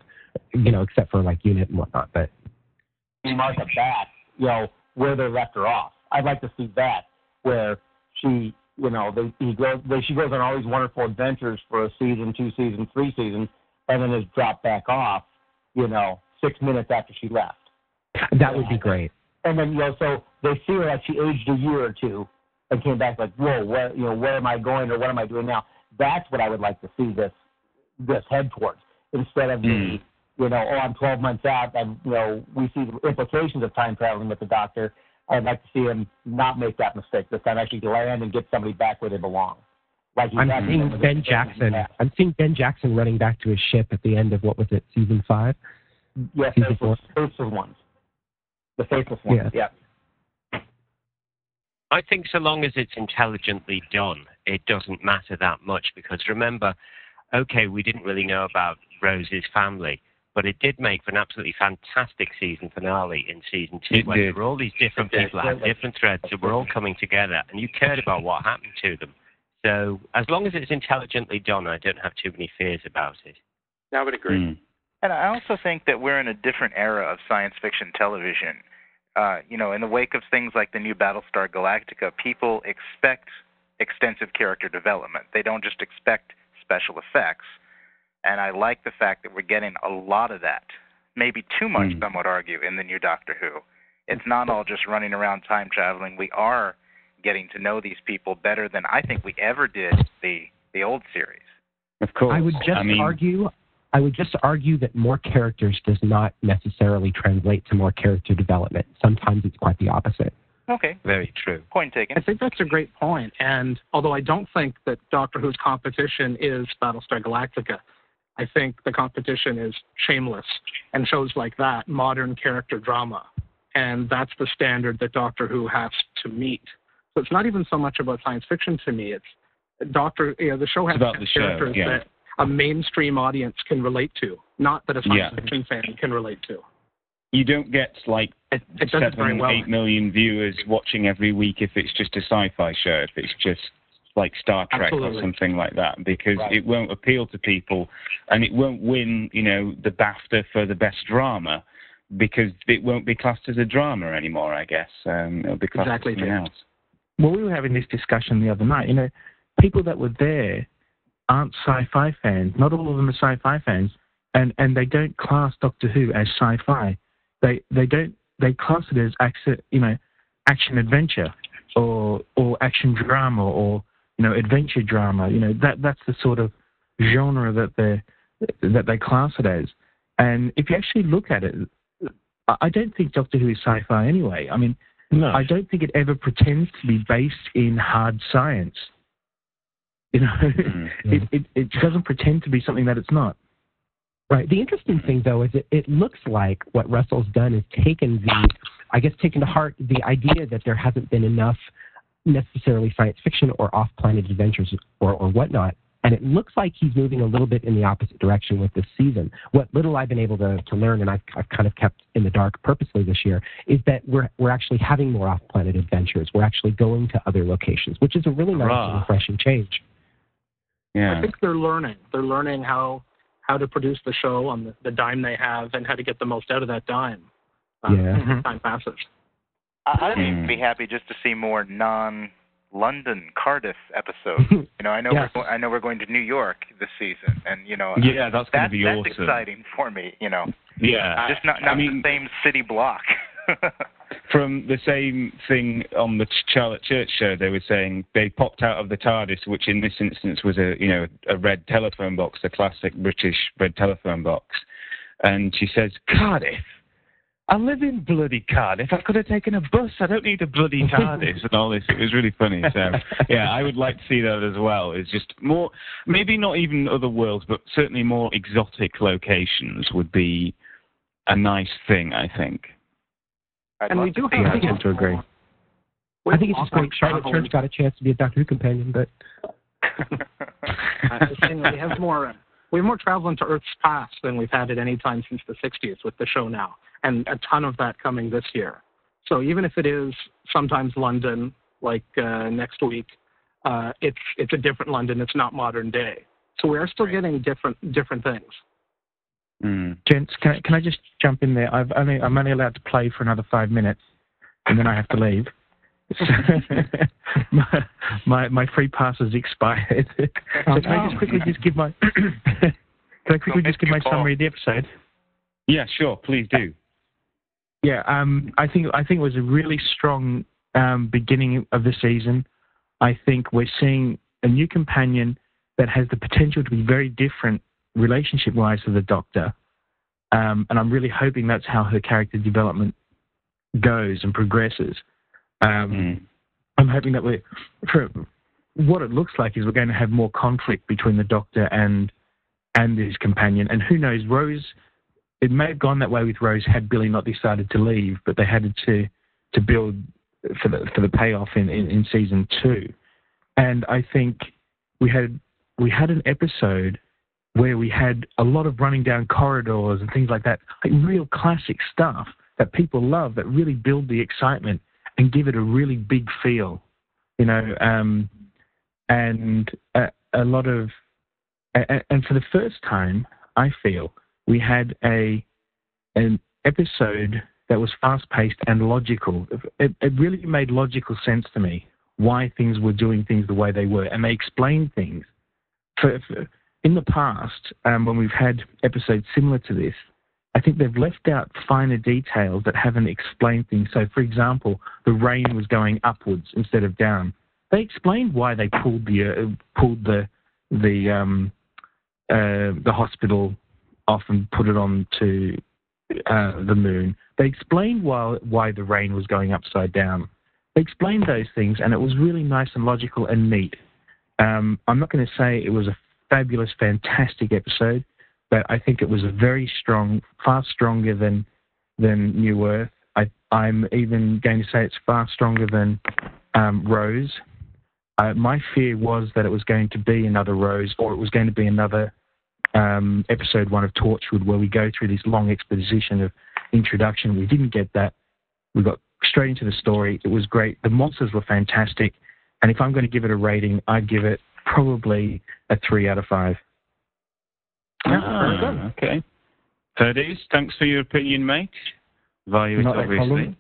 you know, except for like Unit and whatnot. But Martha back, you know, where they left her off. I'd like to see that where she, you know, they he goes, they, she goes on all these wonderful adventures for a season, two seasons, three seasons, and then is dropped back off, you know, six minutes after she left. that would be great. And then you know, so they see her like she aged a year or two, and came back like, whoa, where you know, where am I going or what am I doing now? That's what I would like to see this this head towards instead of the mm. you know, oh, I'm 12 months out, and you know, we see the implications of time traveling with the Doctor. I'd like to see him not make that mistake this time. Actually, land and get somebody back where they belong. Like he's I'm had seeing with Ben Jackson. I'm seeing Ben Jackson running back to his ship at the end of what was it, season five? Yeah, Season faceless, faceless ones. The faceless ones. Yeah. yeah. I think so long as it's intelligently done, it doesn't matter that much because remember, okay, we didn't really know about Rose's family, but it did make for an absolutely fantastic season finale in season two It when did. there were all these different It people had different threads that were all coming together and you cared about what happened to them. So as long as it's intelligently done, I don't have too many fears about it. I would agree. Mm. And I also think that we're in a different era of science fiction television. Uh, you know, in the wake of things like the new Battlestar Galactica, people expect extensive character development. They don't just expect special effects. And I like the fact that we're getting a lot of that. Maybe too much, Mm. some would argue, in the new Doctor Who. It's not all just running around time traveling. We are getting to know these people better than I think we ever did the the old series. Of course. I would just I mean, argue. I would just argue that more characters does not necessarily translate to more character development. Sometimes it's quite the opposite. Okay, Very true. point taken. I think that's a great point. And although I don't think that Doctor Who's competition is Battlestar Galactica, I think the competition is shameless and shows like that, modern character drama. And that's the standard that Doctor Who has to meet. So it's not even so much about science fiction to me. It's Doctor, you know, the show has the show, characters yeah. that a mainstream audience can relate to, not that a science Yeah. fiction fan can relate to. you don't get like It, it seven, well. eight million viewers watching every week if it's just a sci-fi show. If it's just like Star Trek Absolutely. or something like that, because Right. it won't appeal to people, and it won't win, you know, the BAFTA for the best drama, because it won't be classed as a drama anymore. I guess um, it'll be classed Exactly, as something James. else. Well, we were having this discussion the other night. You know, people that were there aren't sci-fi fans. Not all of them are sci-fi fans, and and they don't class Doctor Who as sci-fi. They they don't they class it as you know, action adventure. or or action drama or you know adventure drama. You know that that's the sort of genre that they that they class it as. And if you actually look at it, I don't think Doctor Who is sci-fi anyway. I mean, no. I don't think it ever pretends to be based in hard science. You know, <laughs> mm-hmm. it, it, it doesn't pretend to be something that it's not. Right. The interesting thing, though, is it, it looks like what Russell's done is taken the, I guess, taken to heart the idea that there hasn't been enough necessarily science fiction or off-planet adventures or, or whatnot. And it looks like he's moving a little bit in the opposite direction with this season. What little I've been able to, to learn, and I've, I've kind of kept in the dark purposely this year, is that we're, we're actually having more off-planet adventures. We're actually going to other locations, which is a really nice and refreshing change. Yeah. I think they're learning. They're learning how how to produce the show on the, the dime they have and how to get the most out of that dime. Uh, yeah. <laughs> Time passes. I'd mm. be happy just to see more non London Cardiff episode. <laughs> you know, I know yes. we're I know we're going to New York this season, and you know, yeah, that's going to be that's awesome. Exciting for me. You know, yeah, just not not I mean, the same city block. <laughs> from the same thing on the Charlotte Church show, they were saying they popped out of the TARDIS, which in this instance was a you know a red telephone box, a classic British red telephone box, and she says Cardiff. I live in bloody Cardiff. I could have taken a bus. I don't need a bloody <laughs> TARDIS and all this. It was really funny. So yeah, I would like to see that as well. It's just more, maybe not even other worlds, but certainly more exotic locations would be a nice thing. I think. I'd and we do have. I tend to agree. I think it's just great. Charlotte Church got a chance to be a Doctor Who companion, but <laughs> we have more. We have more travel into Earth's past than we've had at any time since the 60s with the show now, and a ton of that coming this year. So even if it is sometimes London, like uh, next week, uh, it's it's a different London. It's not modern day. So we are still getting different different things. Mm. Gents, can I, can I just jump in there? I've only, I'm only allowed to play for another five minutes, and then I have to leave. <laughs> my, my, my free pass has expired. so <laughs> can I just quickly just give my <coughs> can I quickly just give my summary of the episode? Yeah, sure. Please do. Yeah, um, I think I think it was a really strong um, beginning of the season. I think we're seeing a new companion that has the potential to be very different relationship wise to the Doctor. Um, and I'm really hoping that's how her character development goes and progresses. Um, mm. I'm hoping that we're, for what it looks like is we're going to have more conflict between the Doctor and and his companion. And who knows, Rose, it may have gone that way with Rose had Billie not decided to leave, but they had to to build for the for the payoff in, in, in season two. And I think we had we had an episode where we had a lot of running down corridors and things like that, like real classic stuff that people love that really build the excitement and give it a really big feel, you know, um, and a, a lot of, and for the first time, I feel we had a an episode that was fast paced and logical. It, it really made logical sense to me why things were doing things the way they were, and they explained things. For, for, in the past, um, when we've had episodes similar to this, I think they've left out finer details that haven't explained things. So, for example, the rain was going upwards instead of down. They explained why they pulled the uh, pulled the the um, uh, the hospital off and put it on to uh, the moon. They explained why why the rain was going upside down. They explained those things, and it was really nice and logical and neat. Um, I'm not going to say it was a fabulous, fantastic episode. But I think it was a very strong, far stronger than than New Earth. I, am even going to say it's far stronger than um, Rose. Uh, my fear was that it was going to be another Rose, or it was going to be another um, episode one of Torchwood, where we go through this long exposition of introduction. We didn't get that. We got straight into the story. It was great. The monsters were fantastic. And if I'm going to give it a rating, I'd give it probably a three out of five. Ah, okay. Thirties, thanks for your opinion, mate. Value it, obviously.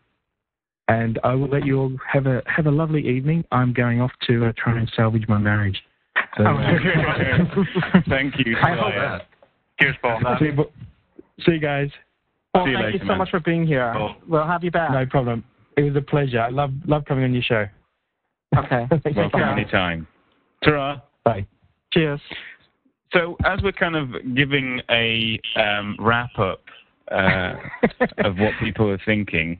And I will let you all have a have a lovely evening. I'm going off to uh, try and salvage my marriage. So, <laughs> thank you. I hope that. Cheers, Paul. See you, see you guys. Well, see you thank later, you so man. much for being here. We'll have you back. No problem. It was a pleasure. I love love coming on your show. Okay. <laughs> Welcome anytime. Ta-ra. Bye. Cheers. So, as we're kind of giving a um, wrap up uh, <laughs> of what people are thinking,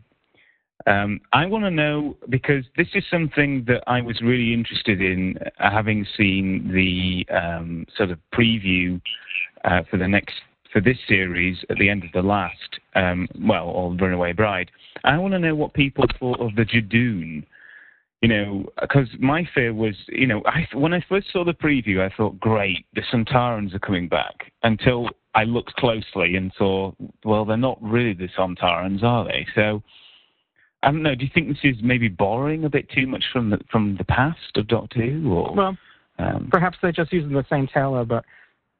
um, I want to know because this is something that I was really interested in, uh, having seen the um, sort of preview uh, for the next for this series at the end of the last, um, well, or Runaway Bride. I want to know what people thought of the Judoon. You know, because my fear was, you know, I, when I first saw the preview, I thought, great, the Sontarans are coming back. Until I looked closely and saw, well, they're not really the Sontarans, are they? So I don't know. Do you think this is maybe borrowing a bit too much from the from the past of Doctor Who? Or, well, um, perhaps they're just using the same tailor, but.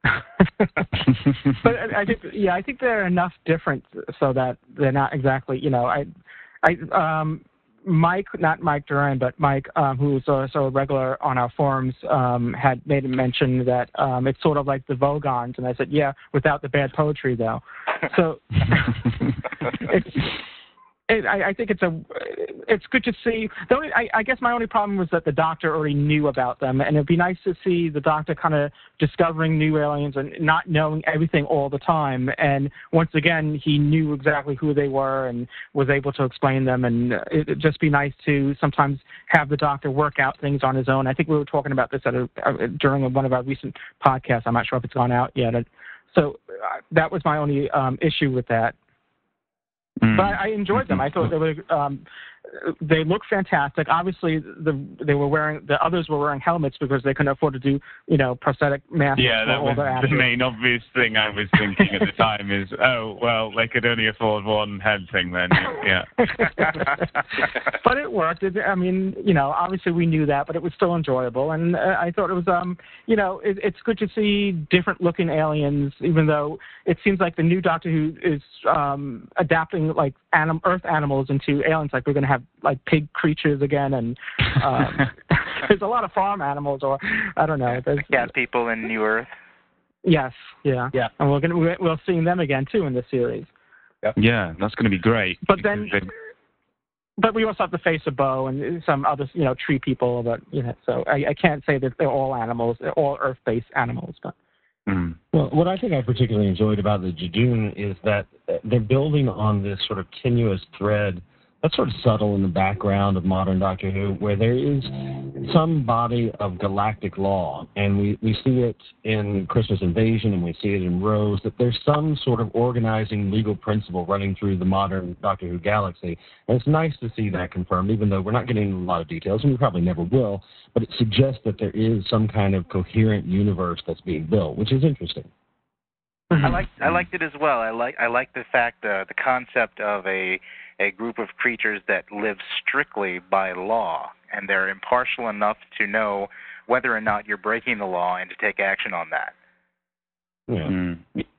<laughs> but I think, yeah, I think they're enough different so that they're not exactly, you know, I, I, um, Mike, not Mike Doran, but Mike, um, who's also a regular on our forums, um, had made a mention that um, it's sort of like the Vogons, and I said, yeah, without the bad poetry, though. So <laughs> it's it, I, I think it's a it's good to see. The only, I, I guess my only problem was that the doctor already knew about them, and it'd be nice to see the doctor kind of discovering new aliens and not knowing everything all the time. And once again, he knew exactly who they were and was able to explain them. And it'd just be nice to sometimes have the doctor work out things on his own. I think we were talking about this at a, during one of our recent podcasts. I'm not sure if it's gone out yet. So uh, that was my only um, issue with that. Mm. But I, I enjoyed them. I thought they were um, they look fantastic. Obviously, the they were wearing the others were wearing helmets because they couldn't afford to do you know prosthetic masks. Yeah, that was the main obvious thing I was thinking at the <laughs> time. Is oh well, they could only afford one head thing then. Yeah. <laughs> but it worked. It, I mean, you know, obviously we knew that, but it was still enjoyable, and uh, I thought it was um, you know, it, it's good to see different looking aliens, even though it seems like the new Doctor Who is um adapting like anim- Earth animals into aliens. Like we're going to have like pig creatures again, and um, <laughs> there's a lot of farm animals, or I don't know. There's cat people in New Earth. Yes, yeah, yeah, and we're gonna we'll see them again too in this series. Yep. Yeah, that's going to be great. But then, but we also have the Face of Boe and some other, you know, tree people. But you know, so I, I can't say that they're all animals, they're all Earth-based animals. But mm. well, what I think I particularly enjoyed about the Judoon is that they're building on this sort of tenuous thread that's sort of subtle in the background of modern Doctor Who, where there is some body of galactic law, and we, we see it in Christmas Invasion and we see it in Rose, that there's some sort of organizing legal principle running through the modern Doctor Who galaxy. And it's nice to see that confirmed, even though we're not getting a lot of details, and we probably never will, but it suggests that there is some kind of coherent universe that's being built, which is interesting. I like I liked it as well. I like I like the fact uh, the concept of a a group of creatures that live strictly by law, and they're impartial enough to know whether or not you're breaking the law and to take action on that. Yeah. Mm.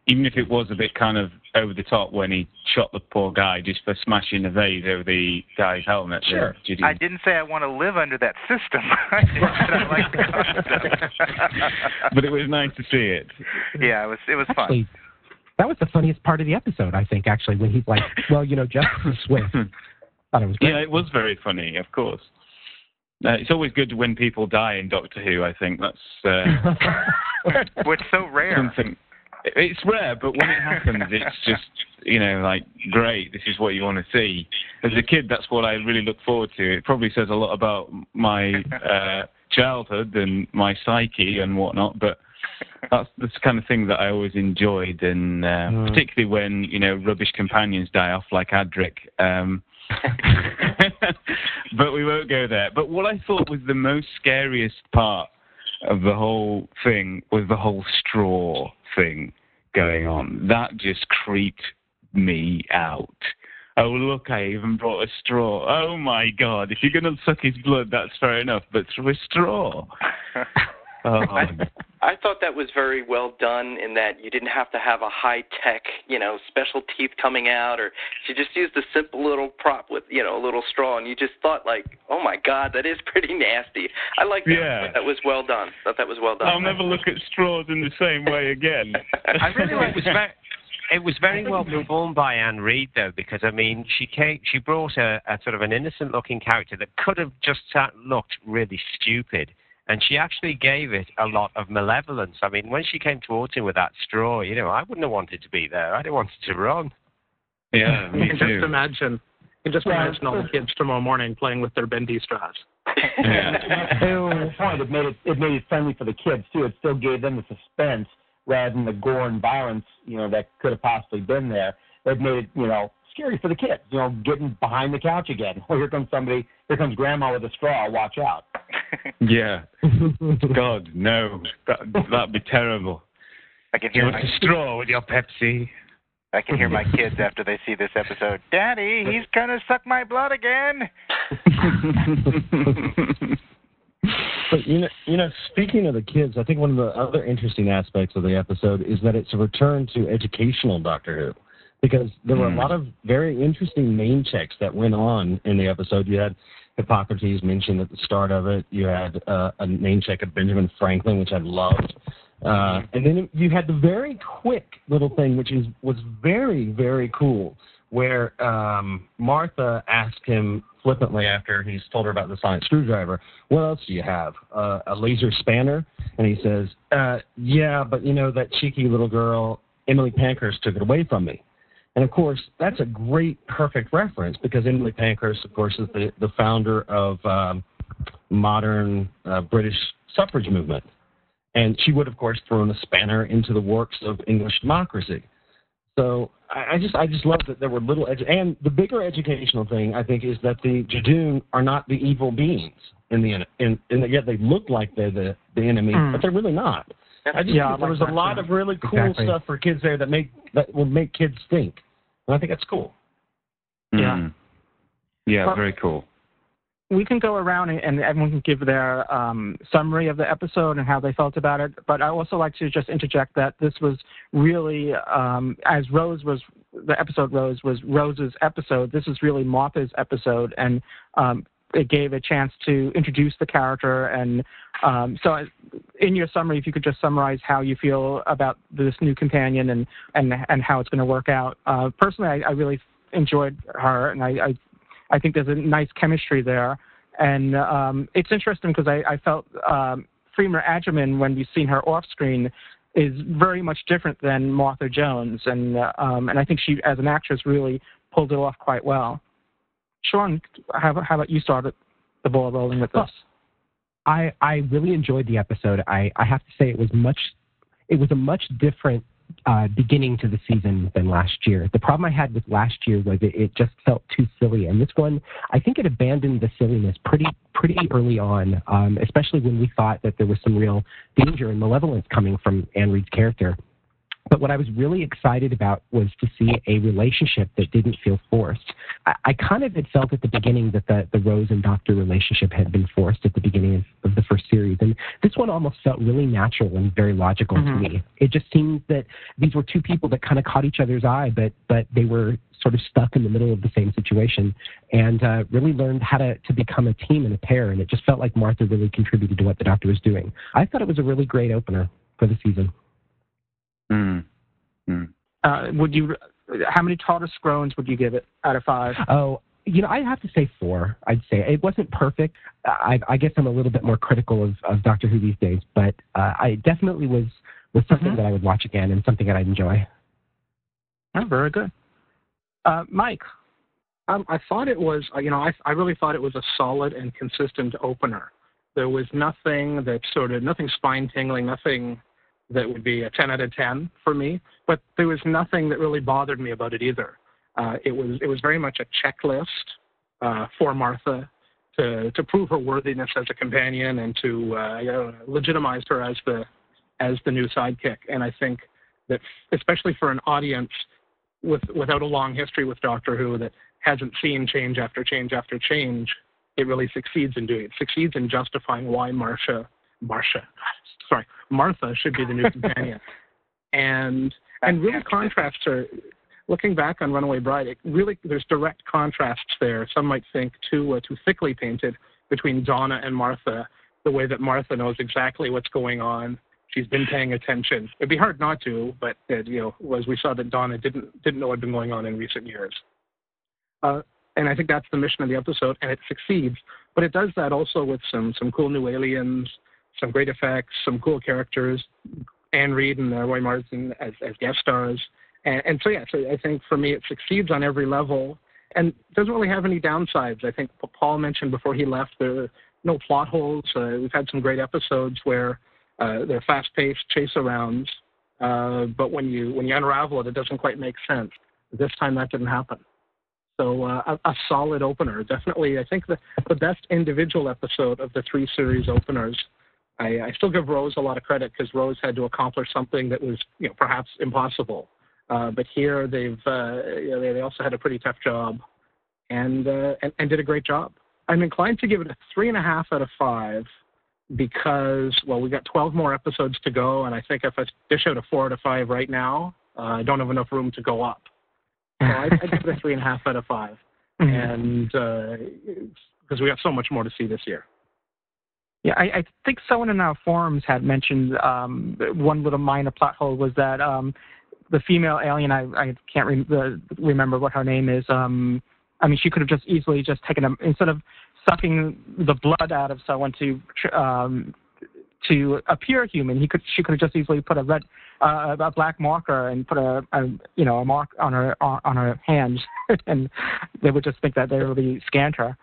Even if it was a bit kind of over the top when he shot the poor guy just for smashing a vase over the guy's helmet. Sure. Did I didn't say I want to live under that system. <laughs> I I like the concept. <laughs> but it was nice to see it. Yeah, it was. It was Actually, fun. That was the funniest part of the episode, I think. Actually, when he's like, <laughs> "Well, you know, Justice Swift." Thought it was great. Yeah, it was very funny. Of course. Uh, it's always good when people die in Doctor Who. I think that's uh, <laughs> what's so rare. Something, it's rare, but when it happens, it's <laughs> just you know like great. This is what you want to see. As a kid, that's what I really look forward to. It probably says a lot about my uh, childhood and my psyche and whatnot, but <laughs> that's the kind of thing that I always enjoyed, and uh, mm. particularly when you know rubbish companions die off like Adric. Um, <laughs> <laughs> but we won't go there. But what I thought was the most scariest part of the whole thing was the whole straw thing going on. That just creeped me out. Oh, look, I even brought a straw. Oh, my God. If you're going to suck his blood, that's fair enough, but through a straw. Oh. I, I thought that was very well done in that you didn't have to have a high tech, you know, special teeth coming out, or you just used a simple little prop with, you know, a little straw, and you just thought like, oh my God, that is pretty nasty. I like that. Yeah. That was well done. Thought that was well done. I'll never look at straws in the same way again. <laughs> I really like the fact. it was very well performed by Anne Reid, though, because I mean, she came, she brought a, a sort of an innocent-looking character that could have just sat, looked really stupid, and she actually gave it a lot of malevolence. I mean, when she came towards him with that straw, you know, I wouldn't have wanted to be there. I'd have wanted to run. Yeah, <laughs> me you can too. just imagine. You can just imagine all the kids tomorrow morning playing with their bendy straws. Yeah. <laughs> point, it made it it made it friendly for the kids too. It still gave them the suspense rather than the gore and violence, you know, that could have possibly been there. It made it, you know, scary for the kids. You know, getting behind the couch again. <laughs> Oh, here comes somebody. Here comes grandma with a straw. Watch out. <laughs> Yeah. God, no. That, that'd be terrible. I can hear want my a straw with your Pepsi? I can hear my kids after they see this episode. Daddy, he's gonna suck my blood again. <laughs> But you know, you know, speaking of the kids, I think one of the other interesting aspects of the episode is that it's a return to educational Doctor Who, because there were a Mm. lot of very interesting name checks that went on in the episode. You had Hippocrates mentioned at the start of it. You had uh, a name check of Benjamin Franklin, which I loved. Uh, and then you had the very quick little thing, which is was very very cool, where um, Martha asked him flippantly after he's told her about the sonic screwdriver, "What else do you have? Uh, a laser spanner?" And he says, uh, "Yeah, but you know that cheeky little girl, Emily Pankhurst, took it away from me." And of course, that's a great, perfect reference because Emily Pankhurst, of course, is the, the founder of um, modern uh, British suffrage movement. And she would, of course, thrown a spanner into the works of English democracy. So I, I just, I just love that there were little, edu- and the bigger educational thing I think is that the Judoon are not the evil beings in the, in, in yet they look like they're the, the enemy, Mm. but they're really not. I just Yeah, there like was a lot too. of really cool Exactly. stuff for kids there that make that will make kids think, and I think that's cool. Yeah. Mm. Yeah, Well- very cool. we can go around and- and everyone can give their um, summary of the episode and how they felt about it. But I also like to just interject that this was really, um, as Rose was, the episode Rose was Rose's episode. This is really Martha's episode, and um, it gave a chance to introduce the character. And um, so, in your summary, if you could just summarize how you feel about this new companion and and and how it's going to work out. Uh, personally, I, I really enjoyed her, and I, I I think there's a nice chemistry there. And um, it's interesting because I, I felt um, Freema Agyeman, when we've seen her off screen, is very much different than Martha Jones. And, uh, um, and I think she, as an actress, really pulled it off quite well. Shaun, how, how about you started the ball rolling with this? I I really enjoyed the episode. I I have to say it was much it was a much different uh, beginning to the season than last year. The problem I had with last year was it, it just felt too silly, and this one I think it abandoned the silliness pretty pretty early on, um, especially when we thought that there was some real danger and malevolence coming from Anne Reid's character. But what I was really excited about was to see a relationship that didn't feel forced. I, I kind of had felt at the beginning that the, the Rose and Doctor relationship had been forced at the beginning of, of the first series. And this one almost felt really natural and very logical Mhm. to me. It just seemed that these were two people that kind of caught each other's eye, but, but they were sort of stuck in the middle of the same situation and uh, really learned how to, to become a team and a pair. And it just felt like Martha really contributed to what the Doctor was doing. I thought it was a really great opener for the season. Mm. Mm. Uh, would you? How many TARDIS groans would you give it out of five? Oh, you know, I have to say four. I'd say it wasn't perfect. I, I guess I'm a little bit more critical of, of Doctor Who these days, but uh, I definitely was was something Mhm. that I would watch again and something that I'd enjoy. Oh, very good. Uh, Mike, um, I thought it was, uh, you know, I, I really thought it was a solid and consistent opener. There was nothing that sort of, nothing spine tingling, nothing that would be a 10 out of 10 for me, but there was nothing that really bothered me about it either. Uh, it was, it was very much a checklist uh, for Martha to, to prove her worthiness as a companion and to uh, you know, legitimize her as the, as the new sidekick. And I think that, especially for an audience with without a long history with Doctor Who that hasn't seen change after change after change, it really succeeds in doing it. Succeeds in justifying why Marcia, Marcia, sorry, Martha should be the new companion, <laughs> and and really contrasts are. Looking back on Runaway Bride, it really there's direct contrasts there. Some might think too uh, too thickly painted between Donna and Martha. The way that Martha knows exactly what's going on she's been paying attention. It'd be hard not to, but uh, you know, as we saw that Donna didn't didn't know what had been going on in recent years. Uh, and I think that's the mission of the episode, and it succeeds. But it does that also with some some cool new aliens, some great effects, some cool characters, Anne Reid and uh, Roy Marsden as, as guest stars. And, and so, yeah, so I think for me it succeeds on every level and doesn't really have any downsides. I think Paul mentioned before he left there are no plot holes. Uh, we've had some great episodes where uh, they're fast-paced chase arounds, uh, but when you when you unravel it, it doesn't quite make sense. This time that didn't happen. So uh, a, a, solid opener, definitely. I think the the best individual episode of the three series openers. I, I still give Rose a lot of credit because Rose had to accomplish something that was, you know, perhaps impossible. Uh, but here they've, uh, you know, they, they also had a pretty tough job, and, uh, and and did a great job. I'm inclined to give it a three and a half out of five because, well, we got 12 more episodes to go, and I think if I dish out a four out of five right now, uh, I don't have enough room to go up. So I, I give it a three and a half out of 5 <laughs> mm-hmm. and because uh, we have so much more to see this year. Yeah, I, I think someone in our forums had mentioned um, one little minor plot hole was that um, the female alien, I, I can't re- the, remember what her name is. Um, I mean, she could have just easily just taken a instead of sucking the blood out of someone to um, to appear human. He could she could have just easily put a red uh, a black marker and put a, a you know a mark on her on her hands, <laughs> and they would just think that they really scanned her.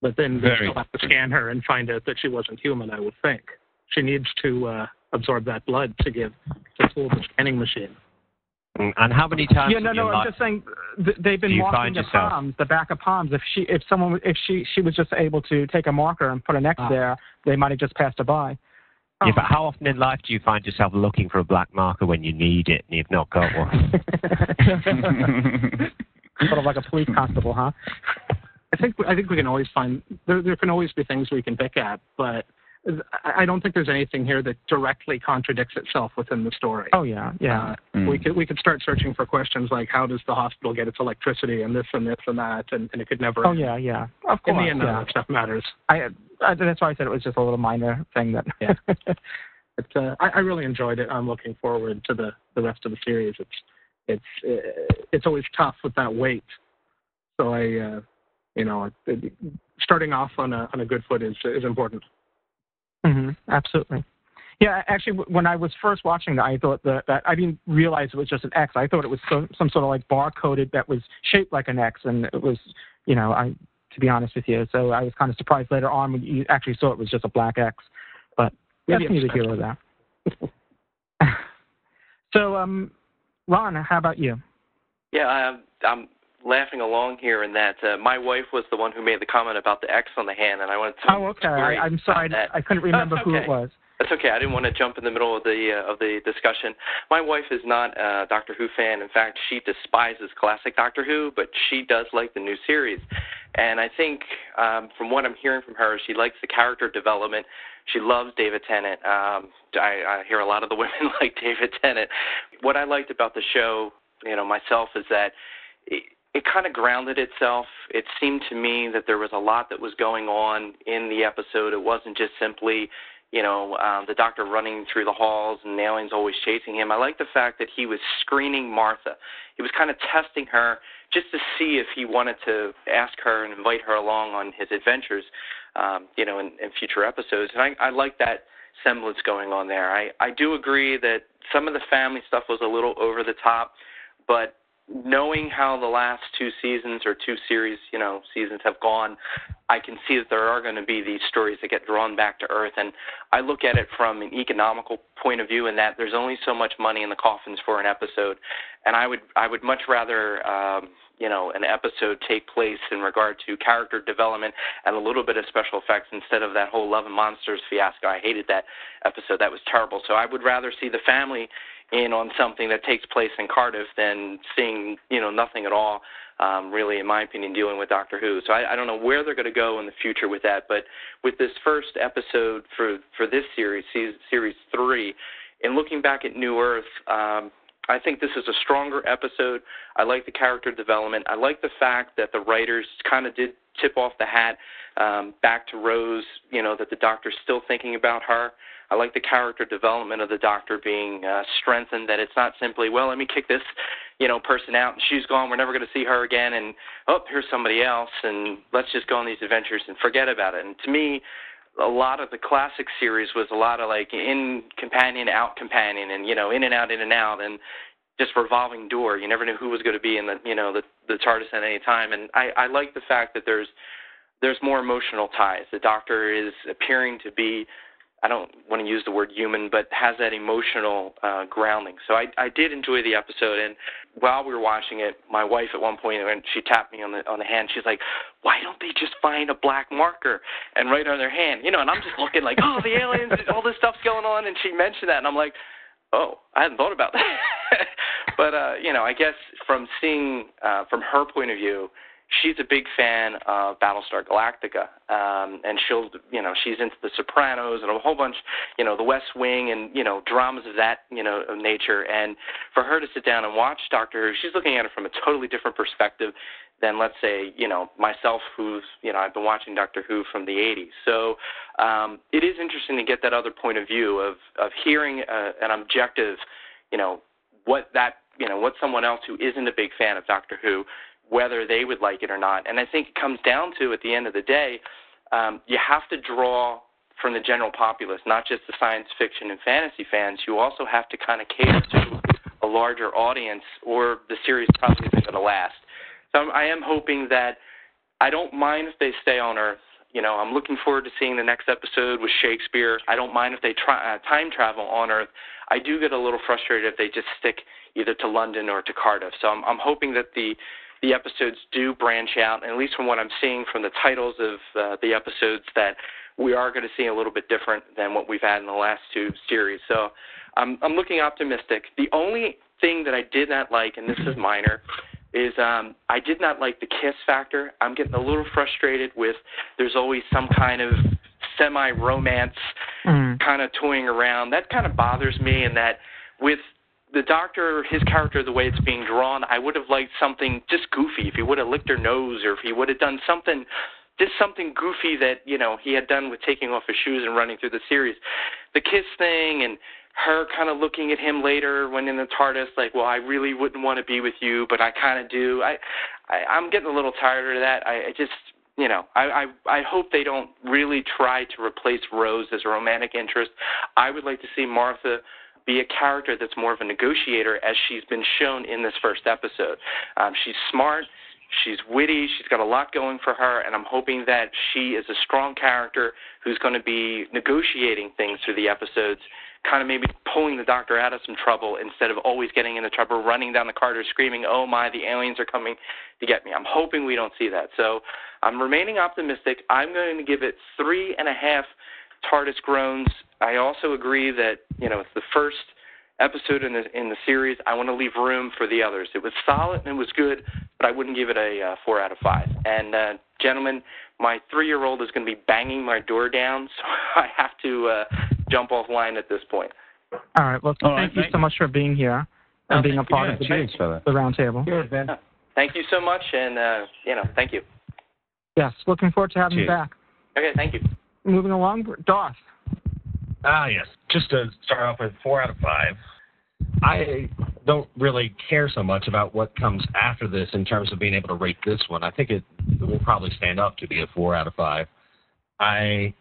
But then they'll have to scan her and find out that she wasn't human. I would think she needs to uh, absorb that blood to give to fool the scanning machine. Mm, and how many times? Yeah, no, no. I'm just saying they've been marking the yourself? palms, the back of palms. If she, if someone, if she, she was just able to take a marker and put an X ah. there, they might have just passed her by. Yeah, but how often in life do you find yourself looking for a black marker when you need it and you've not got one? <laughs> sort of like a police constable, huh? <laughs> I think I think we can always find there. There can always be things we can pick at, but I don't think there's anything here that directly contradicts itself within the story. Oh yeah, yeah. Uh, mm. We could we could start searching for questions like how does the hospital get its electricity and this and this and that, and, and it could never. Oh yeah, yeah. Of course. In the end, yeah. that stuff matters. I, I that's why I said it was just a little minor thing that. yeah. <laughs> But uh, I, I really enjoyed it. I'm looking forward to the the rest of the series. It's it's uh, it's always tough with that weight. So I, uh, you know, starting off on a on a good foot is is important. Mm-hmm, absolutely. Yeah, actually, when I was first watching that, I thought that, that I didn't realize it was just an X. I thought it was some, some sort of like barcoded that was shaped like an X, and it was, you know, I to be honest with you. So I was kind of surprised later on when you actually saw it was just a black X. But that's neither here nor there. <laughs> so, um, Ron, how about you? Yeah, I'm, I'm laughing along here in that uh, my wife was the one who made the comment about the X on the hand, and I wanted to. Oh, okay. I, am sorry, I couldn't remember okay. who it was. That's okay. I didn't want to jump in the middle of the uh, of the discussion. My wife is not a Doctor Who fan. In fact, she despises classic Doctor Who, but she does like the new series. And I think, um, from what I'm hearing from her, she likes the character development. She loves David Tennant. Um, I, I hear a lot of the <laughs> women like David Tennant. What I liked about the show, you know, myself, is that. It, it kind of grounded itself. It seemed to me that there was a lot that was going on in the episode. It wasn't just simply, you know, um, the doctor running through the halls and aliens always chasing him. I like the fact that he was screening Martha. He was kind of testing her just to see if he wanted to ask her and invite her along on his adventures, um, you know, in, in future episodes. And I, I like that semblance going on there. I, I do agree that some of the family stuff was a little over the top, but knowing how the last two seasons or two series, you know, seasons have gone, I can see that there are going to be these stories that get drawn back to earth. And I look at it from an economical point of view in that there's only so much money in the coffins for an episode. And I would, I would much rather, um, you know, an episode take place in regard to character development and a little bit of special effects instead of that whole Love and Monsters fiasco. I hated that episode. That was terrible. So I would rather see the family in on something that takes place in Cardiff than seeing you know nothing at all. Um, really, in my opinion, dealing with Doctor Who. So I, I don't know where they're going to go in the future with that. But with this first episode for for this series, series three, in looking back at New Earth, um, I think this is a stronger episode. I like the character development. I like the fact that the writers kind of did tip off the hat um, back to Rose. You know that the doctor's still thinking about her. I like the character development of the doctor being uh, strengthened. That it's not simply, well, let me kick this, you know, person out and she's gone. We're never going to see her again. And oh, here's somebody else, and let's just go on these adventures and forget about it. And to me, a lot of the classic series was a lot of like in companion, out companion, and you know, in and out, in and out, and just revolving door. You never knew who was going to be in the you know the the TARDIS at any time. And I I like the fact that there's there's more emotional ties. The Doctor is appearing to be I don't want to use the word human, but has that emotional uh, grounding. So I, I did enjoy the episode, and while we were watching it, my wife at one point when she tapped me on the on the hand, she's like, "Why don't they just find a black marker and write on their hand?" You know, and I'm just looking like, "Oh, the aliens, all this stuff's going on," and she mentioned that, and I'm like, "Oh, I hadn't thought about that." <laughs> but uh, you know, I guess from seeing uh, from her point of view she's a big fan of Battlestar Galactica, um, and she'll, you know, she's into The Sopranos and a whole bunch, you know, The West Wing and you know dramas of that, you know, of nature. And for her to sit down and watch Doctor Who, she's looking at it from a totally different perspective than, let's say, you know, myself, who's, you know, I've been watching Doctor Who from the '80s. So um, it is interesting to get that other point of view of of hearing uh, an objective, you know, what that you know what someone else who isn't a big fan of Doctor Who whether they would like it or not. And I think it comes down to, at the end of the day, um, you have to draw from the general populace, not just the science fiction and fantasy fans. You also have to kind of cater to a larger audience, or the series probably isn't going to last. So I am hoping that I don't mind if they stay on Earth. You know, I'm looking forward to seeing the next episode with Shakespeare. I don't mind if they try, uh, time travel on Earth. I do get a little frustrated if they just stick either to London or to Cardiff. So I'm, I'm hoping that the the episodes do branch out, and at least from what I'm seeing from the titles of uh, the episodes, that we are going to see a little bit different than what we've had in the last two series. So I'm, I'm looking optimistic. The only thing that I did not like, and this is minor, is um, I did not like the kiss factor. I'm getting a little frustrated with there's always some kind of semi romance mm. kind of toying around. That kind of bothers me, and that with the doctor, his character, the way it's being drawn, I would have liked something just goofy. If he would have licked her nose, or if he would have done something, just something goofy that you know he had done with taking off his shoes and running through the series, the kiss thing, and her kind of looking at him later when in the TARDIS, like, well, I really wouldn't want to be with you, but I kind of do. I, I, I'm getting a little tired of that. I, I just, you know, I, I, I hope they don't really try to replace Rose as a romantic interest. I would like to see Martha be a character that's more of a negotiator, as she's been shown in this first episode. Um, she's smart. She's witty. She's got a lot going for her, and I'm hoping that she is a strong character who's going to be negotiating things through the episodes, kind of maybe pulling the doctor out of some trouble instead of always getting into trouble, running down the corridor screaming, "Oh my, the aliens are coming to get me!" I'm hoping we don't see that. So I'm remaining optimistic. I'm going to give it three and a half TARDIS groans I also agree that you know it's the first episode in the in the series. I want to leave room for the others. It was solid and it was good, but I wouldn't give it a uh, four out of five. And uh, gentlemen, my three-year-old is going to be banging my door down, <laughs> so I have to uh, jump offline at this point. All right. Well, All thank right, you thank so much for being here and being a part of the, Cheers, the roundtable. Cheers, Ben. Thank you so much, and uh, you know, thank you. Yes, looking forward to having Cheers. you back. Okay, thank you. Moving along, Darth. Ah, yes. Just to start off with four out of five. I don't really care so much about what comes after this in terms of being able to rate this one. I think it will probably stand up to be a four out of five. I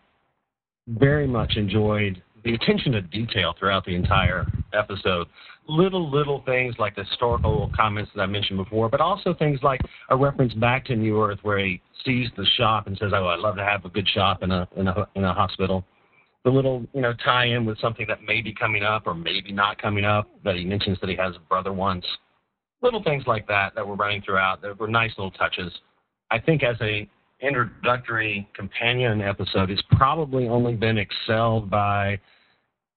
very much enjoyed the attention to detail throughout the entire episode. Little, little things like the historical comments that I mentioned before, but also things like a reference back to New Earth where he sees the shop and says, "Oh, I'd love to have a good shop in a in a in a hospital." the little you know tie in with something that may be coming up or maybe not coming up that he mentions that he has a brother once little things like that that were running throughout that were nice little touches i think as a introductory companion episode it's probably only been excelled by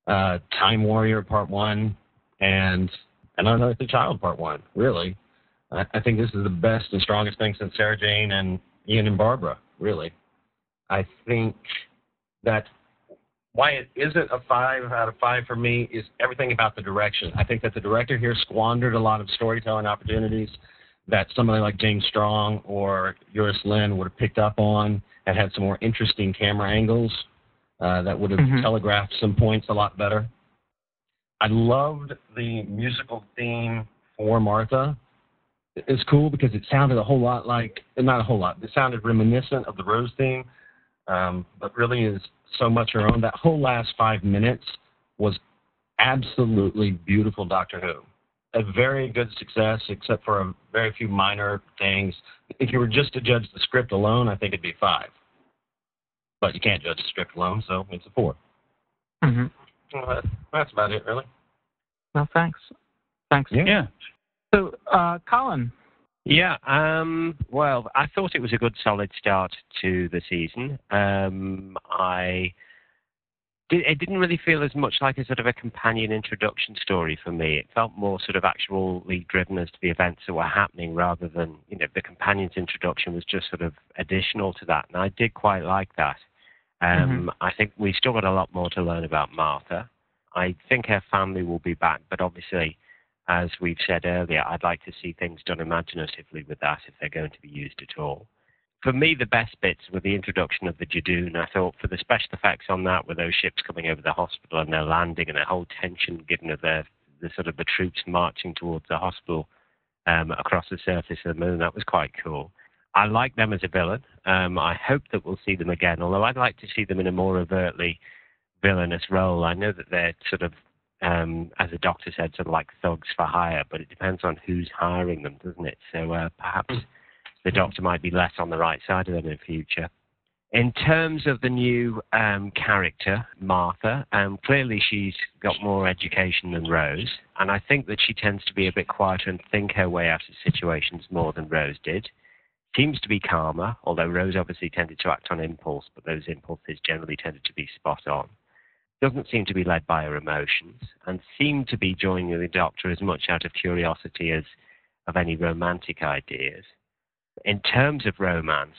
uh, time warrior part one and and unearthly child part one really. I, I think this is the best and strongest thing since sarah jane and ian and barbara really. I think that why it isn't a five out of five for me is everything about the direction. I think that the director here squandered a lot of storytelling opportunities that somebody like James Strong or Euros Lyn would have picked up on and had some more interesting camera angles uh, that would have mm-hmm. telegraphed some points a lot better. I loved the musical theme for Martha. It's cool because it sounded a whole lot like, not a whole lot, it sounded reminiscent of the Rose theme, um, but really is so much her own. That whole last five minutes was absolutely beautiful Doctor Who. A very good success, except for a very few minor things. If you were just to judge the script alone, I think it'd be five. But you can't judge the script alone, so it's a 4 mm-hmm. well, that's about it, really. Well, thanks. Thanks. Yeah. yeah. So, uh, Colin. Yeah. Um, well, I thought it was a good, solid start to the season. Um, I it didn't really feel as much like a sort of a companion introduction story for me. It felt more sort of actually driven as to the events that were happening rather than, you know, the companion's introduction was just sort of additional to that. And I did quite like that. Um, mm-hmm. I think we still got a lot more to learn about Martha. I think her family will be back, but obviously, as we've said earlier, I'd like to see things done imaginatively with that if they're going to be used at all for me, the best bits were the introduction of the Judoon. I thought for the special effects on that, with those ships coming over the hospital and their landing and the whole tension given of the, the sort of the troops marching towards the hospital um, across the surface of the moon, that was quite cool. I like them as a villain. Um, I hope that we'll see them again, although I'd like to see them in a more overtly villainous role. I know that they're sort of, um, as the doctor said, sort of like thugs for hire, but it depends on who's hiring them, doesn't it? So uh, perhaps the doctor might be less on the right side of them in the future. In terms of the new um, character, Martha, um, clearly she's got more education than Rose, and I think that she tends to be a bit quieter and think her way out of situations more than Rose did. Seems to be calmer, although Rose obviously tended to act on impulse, but those impulses generally tended to be spot on. Doesn't seem to be led by her emotions, and seemed to be joining the Doctor as much out of curiosity as of any romantic ideas in terms of romance,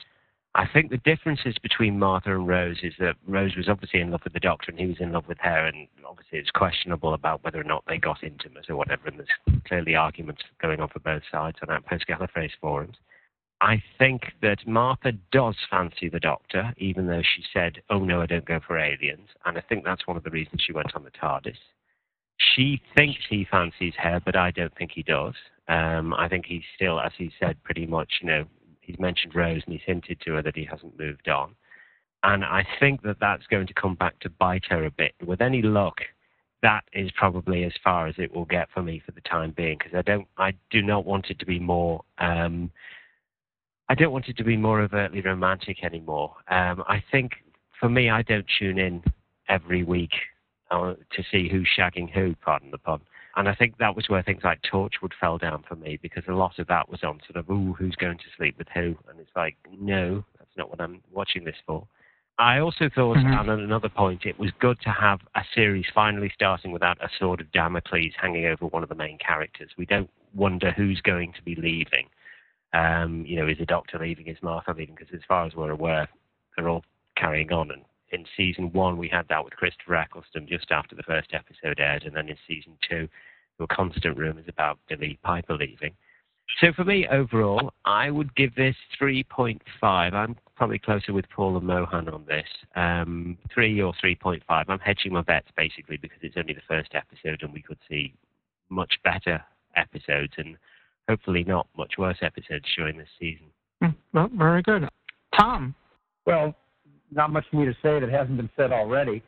I think the differences between Martha and Rose is that Rose was obviously in love with the Doctor and he was in love with her, and obviously it's questionable about whether or not they got intimate or whatever, and there's clearly arguments going on for both sides on Outpost Gallifrey's forums. I think that Martha does fancy the Doctor, even though she said, oh no, I don't go for aliens, and I think that's one of the reasons she went on the TARDIS. She thinks he fancies her, but I don't think he does. Um, I think he's still, as he said, pretty much, you know, he's mentioned Rose and he's hinted to her that he hasn't moved on. And I think that that's going to come back to bite her a bit. With any luck, that is probably as far as it will get for me for the time being because I don't, I do not want it to be more. Um, I don't want it to be more overtly romantic anymore. Um, I think for me, I don't tune in every week uh, to see who's shagging who. Pardon the pun. And I think that was where things like Torchwood fell down for me because a lot of that was on sort of, ooh, who's going to sleep with who? And it's like, no, that's not what I'm watching this for. I also thought, mm-hmm. and on another point, it was good to have a series finally starting without a sword of Damocles hanging over one of the main characters. We don't wonder who's going to be leaving. Um, you know, is the Doctor leaving? Is Martha leaving? Because as far as we're aware, they're all carrying on. And in season one, we had that with Christopher Eccleston just after the first episode aired, and then in season two, there were constant rumours about Billie Piper leaving. So for me, overall, I would give this 3.5. I'm probably closer with Paul and Mohan on this. Um, 3 or 3.5. I'm hedging my bets basically because it's only the first episode and we could see much better episodes and hopefully not much worse episodes during this season. Hmm, well, very good. Tom? Well, not much for me to say that hasn't been said already.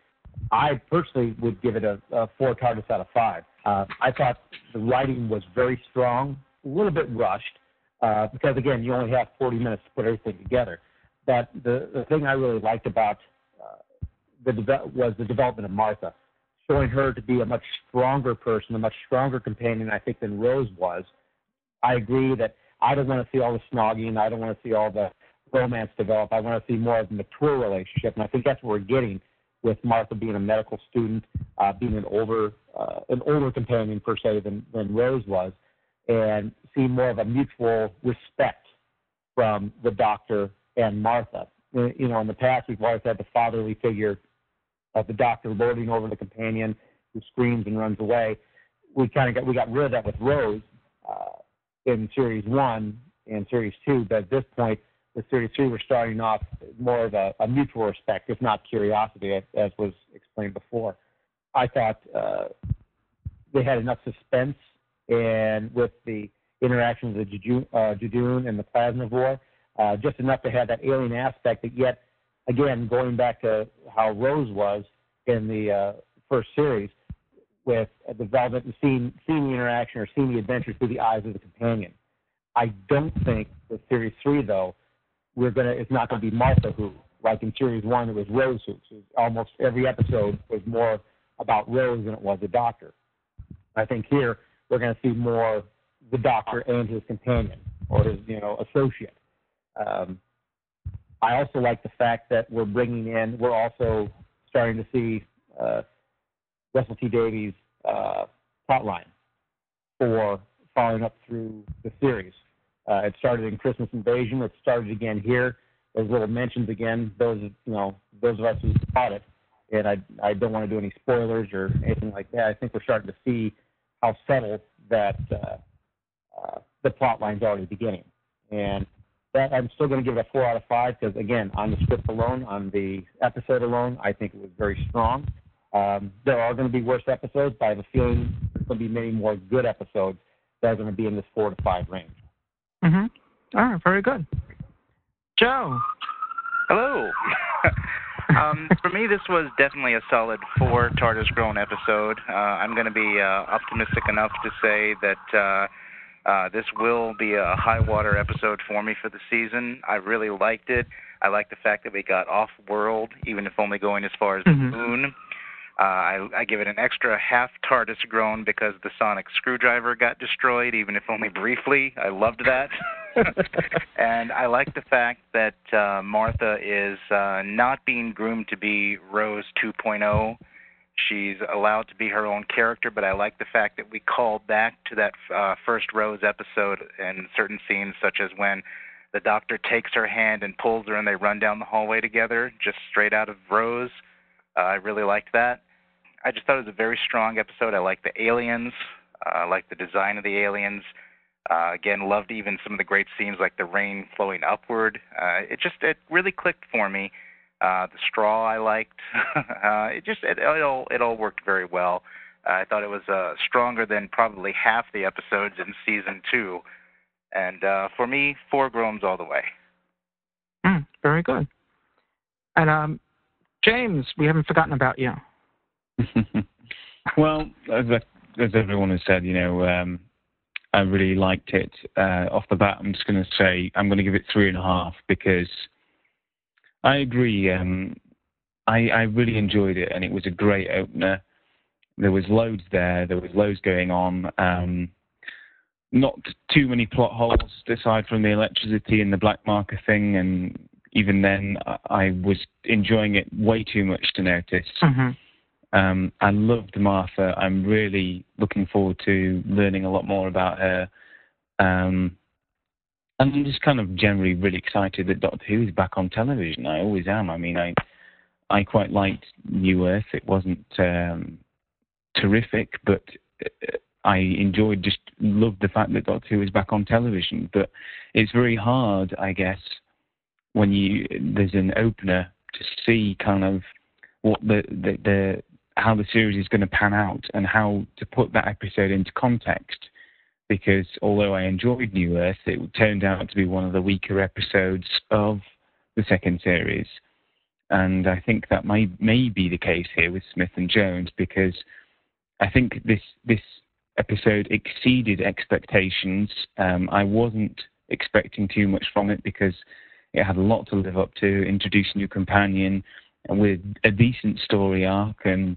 I personally would give it a, a four TARDIS out of five. Uh, I thought the writing was very strong, a little bit rushed, uh, because again, you only have 40 minutes to put everything together. But the, the thing I really liked about uh, the de- was the development of Martha, showing her to be a much stronger person, a much stronger companion, I think, than Rose was. I agree that I don't want to see all the snogging. I don't want to see all the romance develop. I want to see more of a mature relationship, and I think that's what we're getting with Martha being a medical student, uh, being an older uh, an older companion per se than than Rose was, and seeing more of a mutual respect from the doctor and Martha. Uh, you know, in the past we've always had the fatherly figure of the doctor lording over the companion who screams and runs away. We kind of got we got rid of that with Rose. Uh, in series one and series two, but at this point, with series three, we're starting off more of a, a mutual respect, if not curiosity, as, as was explained before. I thought uh, they had enough suspense, and with the interactions of Judoon, uh, and the Plasmavore, uh, just enough to have that alien aspect. But yet, again, going back to how Rose was in the uh, first series, with development and seeing seeing the interaction or seeing the adventure through the eyes of the companion. I don't think with series three though, we're gonna it's not gonna be Martha who like in series one it was Rose who. Almost every episode was more about Rose than it was the Doctor. I think here we're gonna see more the Doctor and his companion or his you know associate. Um, I also like the fact that we're bringing in we're also starting to see uh, Russell T Davies' uh, plotline for following up through the series. Uh, it started in Christmas Invasion. It started again here. There's little mentions again. Those you know, those of us who caught it, and I I don't want to do any spoilers or anything like that. I think we're starting to see how subtle that uh, uh, the plot line's already beginning, and that I'm still going to give it a four out of five because again, on the script alone, on the episode alone, I think it was very strong. Um, there are going to be worse episodes, but I have a feeling there's going to be many more good episodes that are going to be in this four to five range. Mm-hmm. All right, very good. Joe. Hello. <laughs> um, for me, this was definitely a solid four TARDIS groan episode. Uh, I'm going to be uh, optimistic enough to say that uh, uh, this will be a high water episode for me for the season. I really liked it. I like the fact that we got off world, even if only going as far as mm-hmm. the moon. Uh, I, I give it an extra half TARDIS groan because the sonic screwdriver got destroyed, even if only briefly. I loved that. <laughs> and I like the fact that uh, Martha is uh, not being groomed to be Rose 2.0. She's allowed to be her own character, but I like the fact that we called back to that uh, first Rose episode in certain scenes, such as when the doctor takes her hand and pulls her and they run down the hallway together, just straight out of Rose. Uh, I really liked that. I just thought it was a very strong episode. I liked the aliens. Uh, I liked the design of the aliens. Uh, again, loved even some of the great scenes like the rain flowing upward. Uh, it just it really clicked for me. Uh, the straw I liked. <laughs> uh, it just it, it all it all worked very well. Uh, I thought it was uh, stronger than probably half the episodes in season two. And uh, for me, four groans all the way. Mm, very good. And um, James, we haven't forgotten about you. <laughs> well, as, as everyone has said, you know, um, I really liked it. Uh, off the bat, I'm just going to say I'm going to give it three and a half because I agree. Um, I, I really enjoyed it, and it was a great opener. There was loads there. There was loads going on. Um, not too many plot holes aside from the electricity and the black marker thing, and even then, I was enjoying it way too much to notice. Mm-hmm. Um, I loved Martha. I'm really looking forward to learning a lot more about her. Um, and I'm just kind of generally really excited that Doctor Who is back on television. I always am. I mean, I I quite liked New Earth. It wasn't um, terrific, but uh, I enjoyed just loved the fact that Doctor Who is back on television. But it's very hard, I guess, when you there's an opener to see kind of what the the, the how the series is going to pan out and how to put that episode into context. Because although I enjoyed New Earth, it turned out to be one of the weaker episodes of the second series. And I think that may may be the case here with Smith and Jones because I think this this episode exceeded expectations. Um, I wasn't expecting too much from it because it had a lot to live up to, introduce a new companion with a decent story arc, and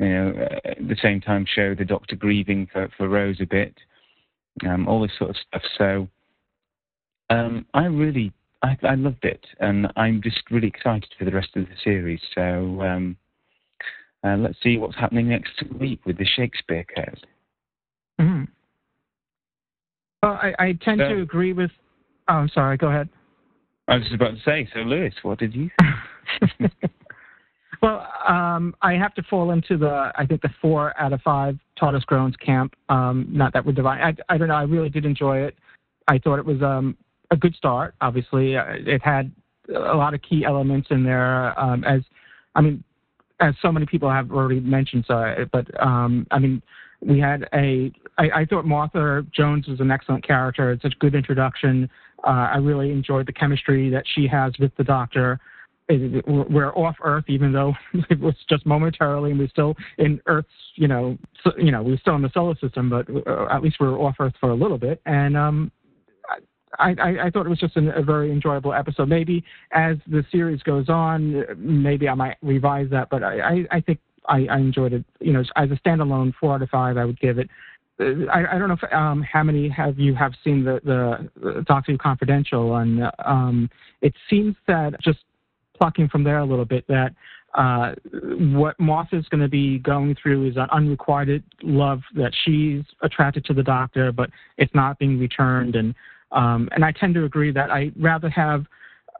you know, at the same time show the Doctor grieving for, for Rose a bit, um, all this sort of stuff. So um, I really, I, I, loved it, and I'm just really excited for the rest of the series. So um, uh, let's see what's happening next week with the Shakespeare Code. Mm-hmm. Well, I, I tend to agree with. Oh, I'm sorry. Go ahead. I was just about to say, so Louis, what did you think? <laughs> <laughs> Well, um, I have to fall into the I think the four out of five TARDIS Groans camp. Um, not that we're divine. I, I don't know. I really did enjoy it. I thought it was um, a good start. Obviously, uh, it had a lot of key elements in there. Um, as I mean, as so many people have already mentioned. So, but um, I mean, we had a. I, I thought Martha Jones was an excellent character. It's such a good introduction. Uh, I really enjoyed the chemistry that she has with the Doctor we're off Earth, even though <laughs> it was just momentarily, and we're still in Earth's, you know, so, you know, we're still in the solar system, but uh, at least we're off Earth for a little bit. And um, I, I, I thought it was just an, a very enjoyable episode. Maybe as the series goes on, maybe I might revise that, but I, I, I think I, I enjoyed it. You know, as a standalone, four out of five, I would give it. Uh, I, I don't know if, um, how many have you have seen the the, the Doctor Confidential, and um, it seems that just plucking from there a little bit that uh, what Moss is going to be going through is an unrequited love that she's attracted to the doctor, but it's not being returned. And um, and I tend to agree that I rather have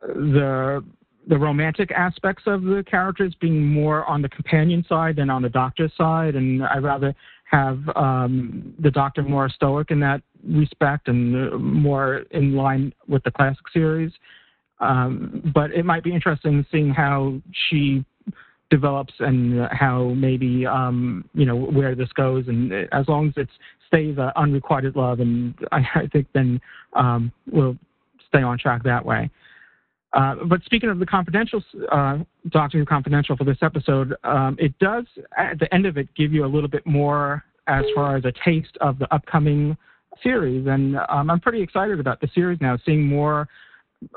the the romantic aspects of the characters being more on the companion side than on the doctor's side, and I rather have um, the doctor more stoic in that respect and more in line with the classic series. Um, but it might be interesting seeing how she develops and how maybe um, you know where this goes. And as long as it stays uh, unrequited love, and <laughs> I, I think then um, we'll stay on track that way. Uh, but speaking of the confidential uh, Doctor Who confidential for this episode, um, it does at the end of it give you a little bit more as far as a taste of the upcoming series, and um, I'm pretty excited about the series now, seeing more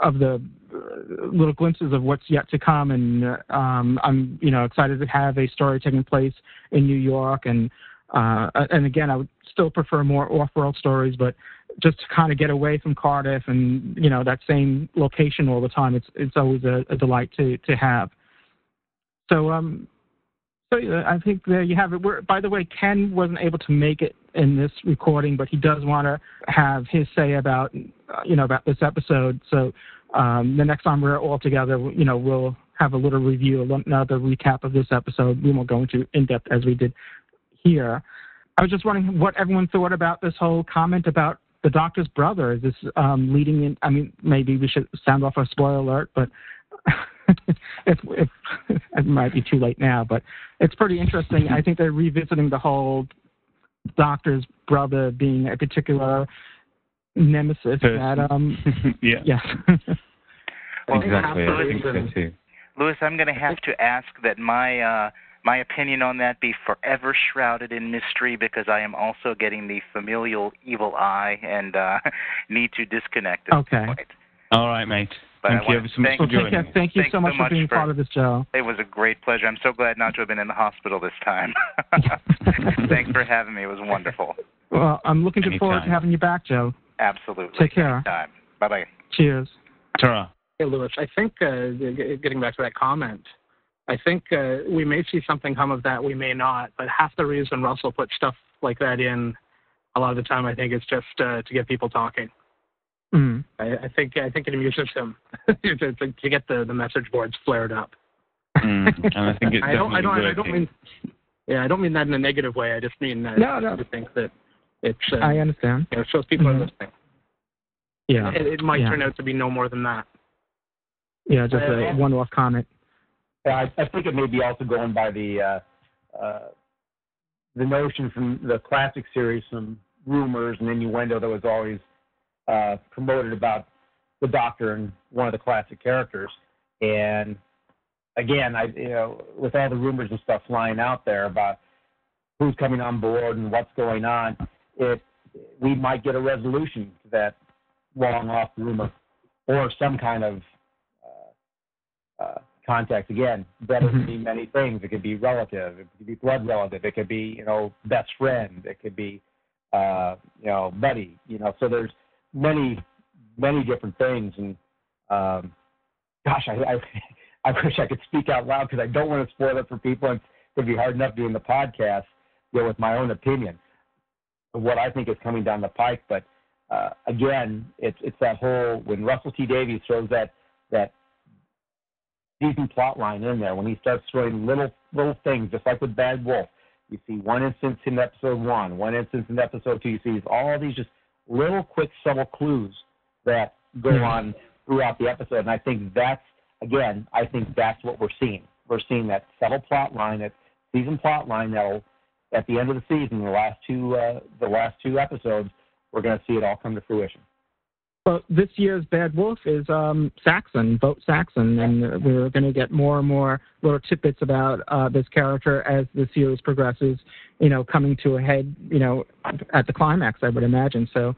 of the uh, little glimpses of what's yet to come, and um, I'm you know excited to have a story taking place in New York, and uh, and again I would still prefer more off-world stories, but just to kind of get away from Cardiff and you know that same location all the time, it's it's always a, a delight to to have. So um, so I think there you have it. We're, by the way, Ken wasn't able to make it in this recording, but he does want to have his say about uh, you know about this episode. So um, the next time we're all together, you know, we'll have a little review, another recap of this episode. We won't go into in depth as we did here. I was just wondering what everyone thought about this whole comment about the doctor's brother. Is this um, leading in? I mean, maybe we should sound off a spoiler alert, but <laughs> <laughs> if, if it might be too late now, but it's pretty interesting. I think they're revisiting the whole doctor's brother being a particular nemesis Person. that um <laughs> yeah yeah <laughs> exactly I think so too. Louis, I'm going to have to ask that my uh, my opinion on that be forever shrouded in mystery because I am also getting the familial evil eye and uh, need to disconnect. At okay. Point. All right, mate. But thank you ever so much for joining. Thank, thank you so much so for being for- part of this show. It was a great pleasure. I'm so glad not to have been in the hospital this time. <laughs> <laughs> Thanks for having me. It was wonderful. Well, I'm looking forward to having you back, Joe. Absolutely. Take care. Time. Bye bye. Cheers. Ta-ra. Hey, Louis, I think, uh, getting back to that comment, I think uh, we may see something come of that, we may not, but half the reason Russell put stuff like that in a lot of the time, I think, is just uh, to get people talking. Mm. I, I think I think it amuses him to, to, to get the, the message boards flared up. Mm, and I think it's <laughs> I don't, I don't, I don't mean, yeah, I don't mean that in a negative way. I just mean that No, no. I think that it's, uh, I understand. you know, shows people Mhm. are listening. Yeah. It, it might yeah. turn out to be no more than that. Yeah, just Uh, a one-off comment. Yeah, I, I think it may be also going by the uh, uh, the notion from the classic series, some rumors and innuendo that was always uh, promoted about the Doctor and one of the classic characters. And again, I you know, with all the rumors and stuff flying out there about who's coming on board and what's going on, it we might get a resolution to that long off rumor or some kind of uh, uh, contact. Again, That Mhm. could be many things. It could be relative. It could be blood relative. It could be you know best friend. It could be uh, you know buddy. You know, so there's many many different things. And um, gosh, I, I <laughs> I wish I could speak out loud because I don't want to spoil it for people. And it's going to be hard enough doing the podcast, you know, with my own opinion of what I think is coming down the pike. But uh, again, it's it's that whole when Russell T Davies throws that that season plot line in there when he starts throwing little little things, just like with Bad Wolf. You see one instance in episode one, one instance in episode two. You see all these just little quick subtle clues that go Mhm. on throughout the episode. And I think that's again, I think that's what we're seeing. We're seeing that subtle plot line, that season plot line that'll at the end of the season, the last two uh, the last two episodes, we're going to see it all come to fruition. Well, this year's Bad Wolf is um, Saxon, Vote Saxon, and we're going to get more and more little tidbits about uh, this character as the series progresses. You know, coming to a head. You know, at the climax, I would imagine. So,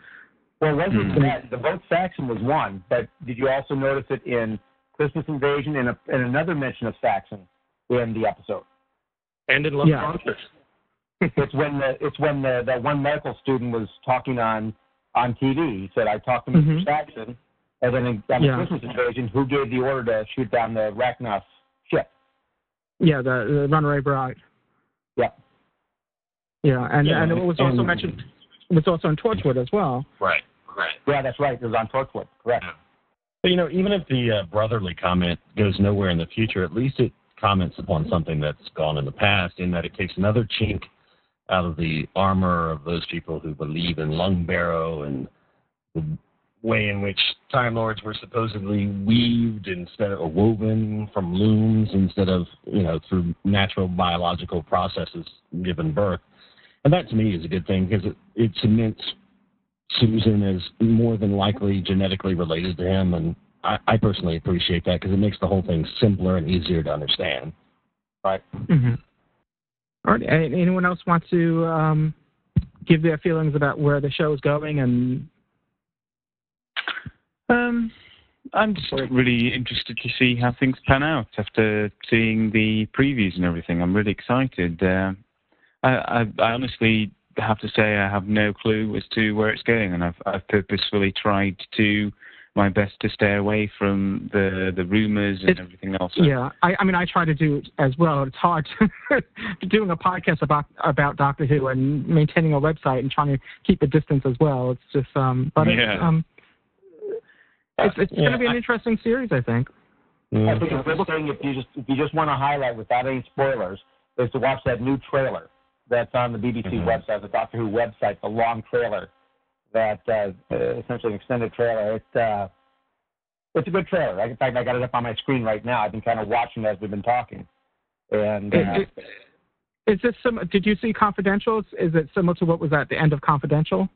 Well, wasn't Hmm. that the vote Saxon was one, but did you also notice it in Christmas Invasion and, a, and another mention of Saxon in the episode? And in Love Yeah. Monsters. it's when the it's when the that one medical student was talking on on TV. He said, "I talked to mister Mhm. Saxon," and then in, on Yeah. Christmas Invasion, who gave the order to shoot down the Racnoss ship? yeah, the, the Runaway Bride. Yeah. Yeah, and Yeah, and it was also and- mentioned. It was also in Torchwood as well. Right, right. Yeah, that's right. It was on Torchwood. Correct. But you know, even if the uh, brotherly comment goes nowhere in the future, at least it comments upon something that's gone in the past, in that it takes another chink out of the armor of those people who believe in Lungbarrow and the way in which Time Lords were supposedly weaved instead of woven from looms instead of you know through natural biological processes given birth. And that to me is a good thing because it, it cements Susan is more than likely genetically related to him, and I, I personally appreciate that because it makes the whole thing simpler and easier to understand. Right. Mm-hmm. All right. Anyone else want to um, give their feelings about where the show is going and Um, I'm just really interested to see how things pan out after seeing the previews and everything. I'm really excited. Uh, I, I, I honestly have to say I have no clue as to where it's going, and I've, I've purposefully tried to my best to stay away from the the rumors and It's- everything else. Yeah, I, I mean, I try to do it as well. It's hard <laughs> doing a podcast about about Doctor Who and maintaining a website and trying to keep a distance as well. It's just, um, but it's, um, it's it's going Yeah, to be an I- interesting series, I think. Yeah. I think a good thing if you just if you just want to highlight without any spoilers is to watch that new trailer that's on the BBC Mhm. website, the Doctor Who website, the long trailer that uh, uh, essentially an extended trailer. It uh, it's a good trailer. In fact, I got it up on my screen right now. I've been kind of watching it as we've been talking, and uh, It- it- Is this some? Did you see Confidential? Is it similar to what was at the end of Confidential?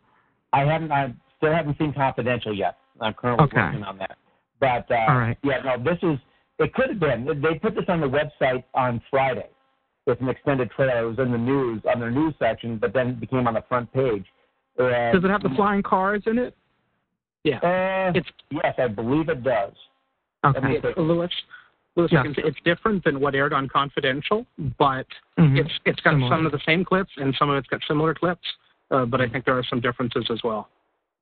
I haven't I still haven't seen Confidential yet. I'm currently Okay. working on that. But uh, All right. yeah, no, this is it could have been. They put this on the website on Friday with an extended trailer. It was in the news on their news section, but then it became on the front page. And, Does it have the flying cars in it? Yeah. Uh, It's yes, I believe it does. Okay. take- Louis. Louis, Yeah. I can say it's different than what aired on Confidential, but Mhm. it's it's got Similar. some of the same clips and some of it's got similar clips. Uh, but I think there are some differences as well.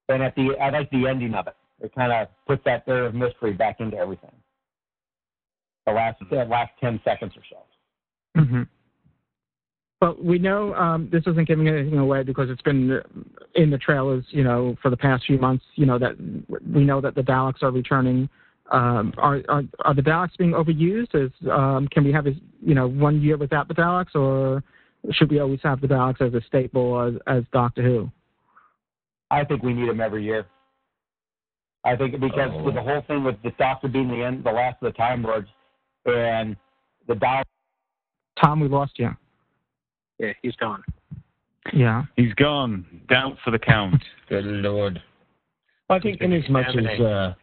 And at the I like the ending of it. It kind of puts that air of mystery back into everything. The last the last ten seconds or so. hmm But we know um, this isn't giving anything away because it's been in the trailers, you know, for the past few months. You know that we know that the Daleks are returning. Um, are, are are the Daleks being overused? Is um, can we have, a, you know, one year without the Daleks, or should we always have the Daleks as a staple as, as Doctor Who? I think we need them every year. I think because Oh. with the whole thing with the Doctor being the end, the last of the Time Lords, and the Daleks. Tom, we lost you. Yeah, he's gone. Yeah. He's gone. Down for the count. <laughs> Good lord. I think in as much as uh,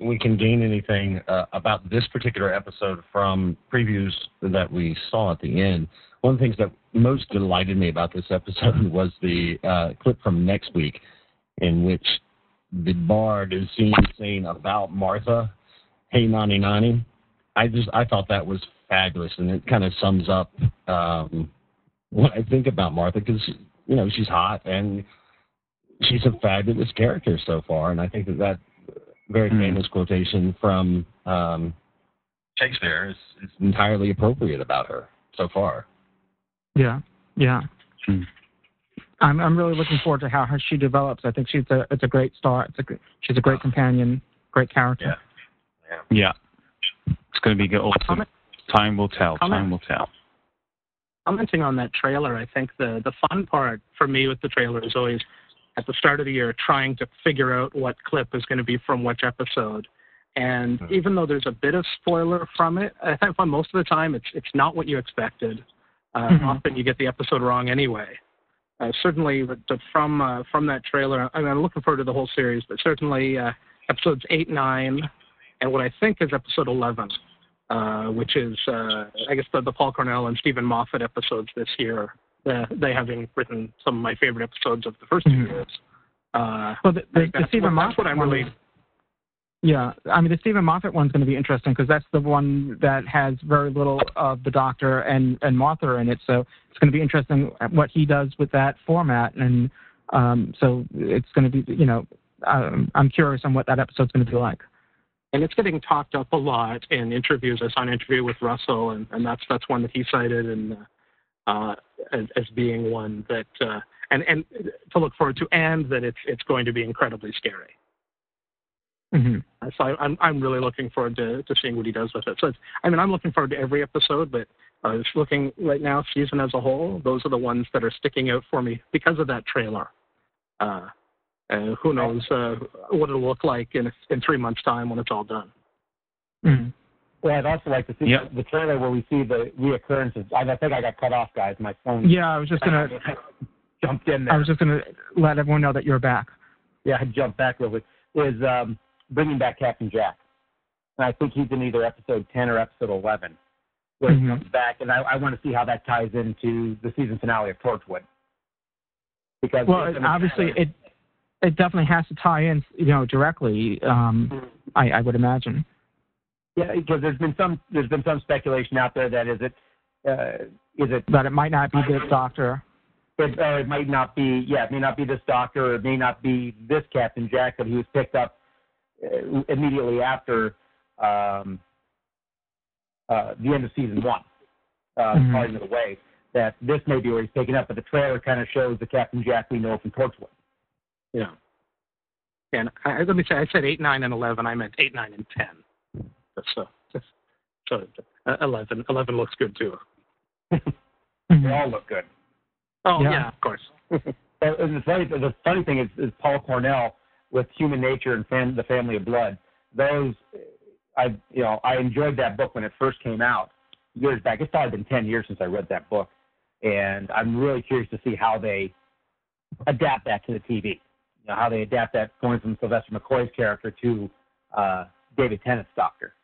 we can gain anything uh, about this particular episode from previews that we saw at the end, one of the things that most delighted me about this episode <laughs> was the uh, clip from next week, in which the bard is seen saying about Martha, "Hey, nani nani." I just I thought that was fabulous, and it kind of sums up um, what I think about Martha because you know she's hot and she's a fabulous character so far, and I think that that very Hmm. famous quotation from um, Shakespeare is, is entirely appropriate about her so far. Yeah. Yeah. Hmm. I'm I'm really looking forward to how her, she develops. I think she's a it's a great start. It's a she's a great companion, great character. Yeah. It's going to be good. awesome. Time will tell. Comment. Time will tell. Commenting on that trailer, I think the the fun part for me with the trailer is always at the start of the year trying to figure out what clip is going to be from which episode. And Hmm. even though there's a bit of spoiler from it, I think most of the time it's it's not what you expected. Uh, Mm-hmm. Mhm. Often you get the episode wrong anyway. Uh, certainly, but but from uh, from that trailer, I mean, I'm looking forward to the whole series. But certainly, uh, episodes eight, nine, and what I think is episode eleven, uh, which is uh, I guess the, the Paul Cornell and Steven Moffat episodes this year. Uh, they having written some of my favorite episodes of the first two Mhm. years. Uh, Well, the, the, the Steven Moffat that's what I'm one- really Yeah, I mean the Steven Moffat one's going to be interesting because that's the one that has very little of the Doctor and and Martha in it. So it's going to be interesting what he does with that format, and um, so it's going to be you know um, I'm curious on what that episode's going to be like. And it's getting talked up a lot in interviews. I saw an interview with Russell, and, and that's that's one that he cited and uh, uh, as, as being one that uh, and and to look forward to, and that it's it's going to be incredibly scary. Mm-hmm. Uh, So I, I'm I'm really looking forward to, to seeing what he does with it. So it's, I mean I'm looking forward to every episode, but uh, just looking right now season as a whole, those are the ones that are sticking out for me because of that trailer. Uh, uh, who knows uh, what it'll look like in in three months' time when it's all done. Mm-hmm. Well, I'd also like to see Yep. the trailer where we see the reoccurrences. I, I think I got cut off, guys. My phone Yeah, I was just gonna <laughs> jumped in there. I was just gonna let everyone know that you're back. yeah, I jumped back real quick. Is um, bringing back Captain Jack, and I think he's in either episode ten or episode eleven, where he Mhm. comes back, and I, I want to see how that ties into the season finale of Torchwood. Because Well, based it, on the obviously it it definitely has to tie in, you know, directly. Um, I, I would imagine. yeah, because there's been some there's been some speculation out there that is it uh, is it That it might not be this Doctor. it, or it might not be yeah it may not be this doctor or it may not be this Captain Jack that he was picked up uh, immediately after um, uh, the end of season one uh, Mhm. Of the Way that this may be where he's taken up but the trailer kind of shows the Captain Jack we know from Torchwood Yeah. And I, let me say, I said eight, nine, and eleven. I meant eight, nine, and ten. So, so uh, 11, 11 looks good too. <laughs> they all look good Oh Yeah. yeah, of course. <laughs> And the funny, the funny thing is, is Paul Cornell with Human Nature and fam- the Family of Blood. Those, I you know, I enjoyed that book when it first came out years back. It's probably been ten years since I read that book, and I'm really curious to see how they adapt that to the TV. Know, how they adapt that going from Sylvester McCoy's character to uh, David Tennant's Doctor.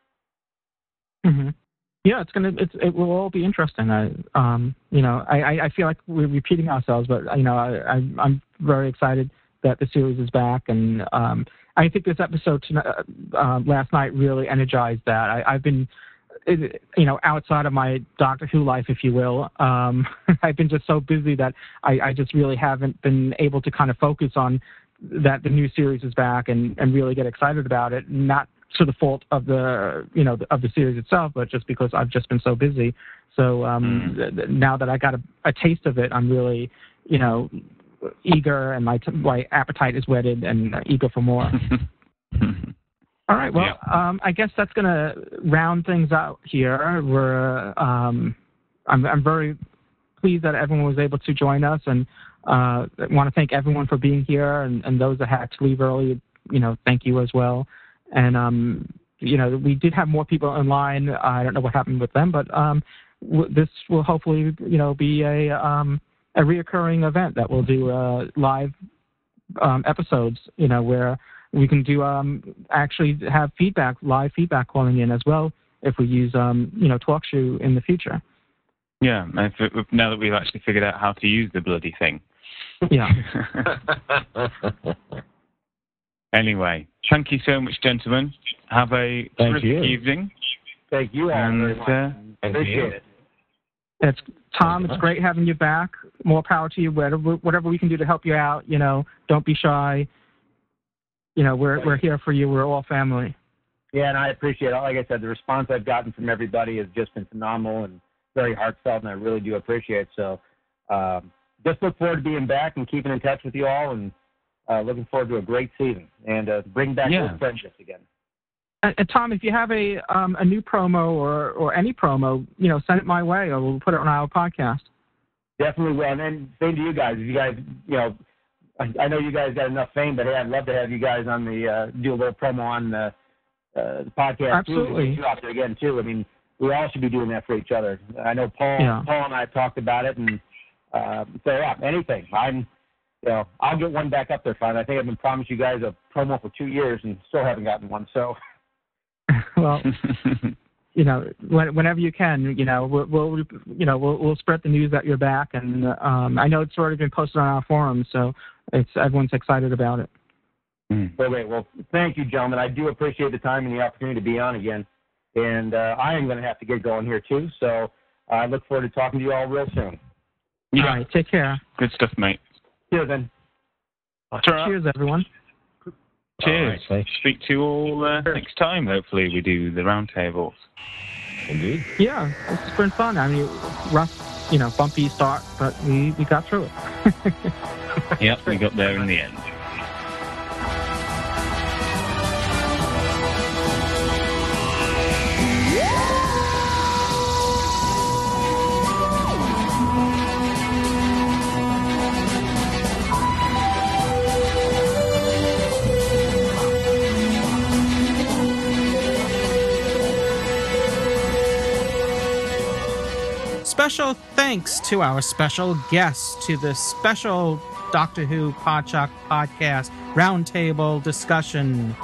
hmm Yeah, it's gonna. It's, it will all be interesting. I, um, you know, I, I, feel like we're repeating ourselves, but you know, I, I'm very excited that the series is back, and um, I think this episode tonight, uh, last night really energized that. I, I've been, you know, outside of my Doctor Who life, if you will. Um, <laughs> I've been just so busy that I, I just really haven't been able to kind of focus on that the new series is back and, and really get excited about it. Not to the fault of the you know of the series itself, but just because I've just been so busy. So um, th- th- now that I got a, a taste of it, I'm really you know eager, and my t- my appetite is whetted, and eager for more. <laughs> All right. Well, um, I guess that's going to round things out here. We're um, I'm I'm very pleased that everyone was able to join us, and I want to thank everyone for being here, and, and those that had to leave early. You know, thank you as well. And um, you know, we did have more people in line. I don't know what happened with them, but um, w- this will hopefully you know be a um, a reoccurring event that we'll do uh, live um, episodes. You know, where we can do um, actually have feedback, live feedback calling in as well if we use um, you know TalkShoe in the future. Yeah, now that we've actually figured out how to use the bloody thing. Yeah. <laughs> anyway, thank you so much, gentlemen. Have a Thank terrific you. evening. Thank you all And, very much. uh, Appreciate it. It's Tom. It's great having you back. More power to you. Whatever whatever we can do to help you out. You know, don't be shy. You know, we're we're here for you. We're all family. Yeah, and I appreciate it. Like I said, the response I've gotten from everybody has just been phenomenal and very heartfelt, and I really do appreciate it. So, um, just look forward to being back and keeping in touch with you all, and uh, looking forward to a great season and uh, bring back Yeah. those friendships again. and, and Tom, if you have a um, a new promo or or any promo, you know, send it my way, or we'll put it on our podcast. Definitely will. And then same to you guys. If you guys, you know, I, I know you guys got enough fame, but hey, I'd love to have you guys on the uh, do a little promo on the, uh, the podcast. Absolutely. Too, you out there again too. I mean, we all should be doing that for each other. I know Paul, Yeah. Paul and I talked about it, and uh, so yeah, anything. I'm, you know, I'll get one back up there. Fine. I think I've been promised you guys a promo for two years and still haven't gotten one. So <laughs> well, you know, when, whenever you can, you know, we'll, we'll you know we'll we'll spread the news that you're back, and um, I know it's already been posted on our forum, so it's everyone's excited about it. Well, great. Well, thank you, gentlemen. I do appreciate the time and the opportunity to be on again. And uh, I am going to have to get going here too. So I look forward to talking to you all real soon. All right, take care. Good stuff, mate. Cheers, then. Cheers, everyone. Cheers. Speak to you all uh, next time. Hopefully, we do the roundtables. Indeed. Yeah, it's been fun. I mean, rough, you know, bumpy start, but we we got through it. <laughs> yep, we got there in the end. Special thanks to our special guests to this special Doctor Who Podshock podcast roundtable discussion.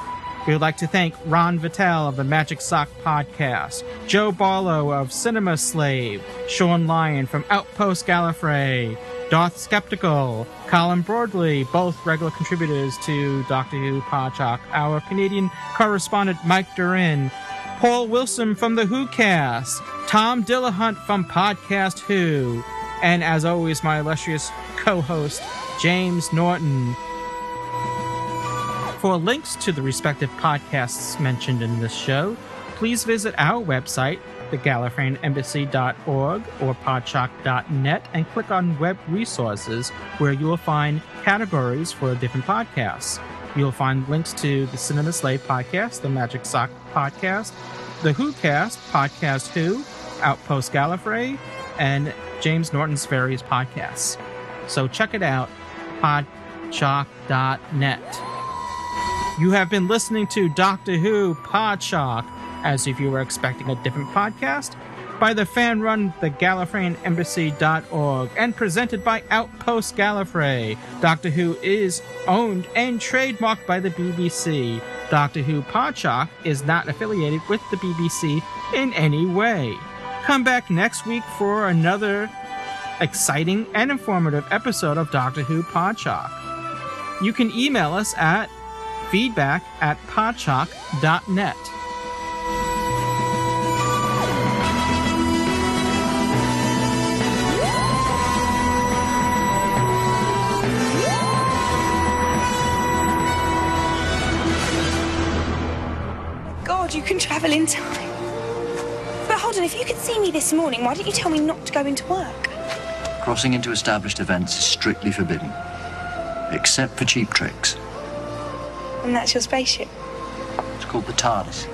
We would like to thank Ron Vitale of the Magic Sock podcast, Joe Barlow of Cinema Slave, Shaun Lyon from Outpost Gallifrey, Darth Skeptical, Colin Bordley, both regular contributors to Doctor Who Podshock, our Canadian correspondent Mike Doran, Paul Wilson from the Who Cast, Tom Dillahunt from Podcast Who, and as always, my illustrious co host, James Naughton. For links to the respective podcasts mentioned in this show, please visit our website, thegallifreyanembassy.org or podshock.net, and click on Web Resources, where you will find categories for different podcasts. You'll find links to the Cinema Slave podcast, the Magic Sock podcast, the Who Cast, Podcast Who, Outpost Gallifrey, and James Naughton's various podcasts. So check it out, podshock.net. You have been listening to Doctor Who Podshock, as if you were expecting a different podcast, by the fan run thegallifreyanembassy.org and presented by Outpost Gallifrey. Doctor Who is owned and trademarked by the BBC. Doctor Who Podshock is not affiliated with the BBC in any way. Come back next week for another exciting and informative episode of Doctor Who Podshock. You can email us at feedback at podshock.net. travel in time. But hold on, if you could see me this morning, why didn't you tell me not to go into work? Crossing into established events is strictly forbidden, except for cheap tricks. And that's your spaceship. It's called the TARDIS.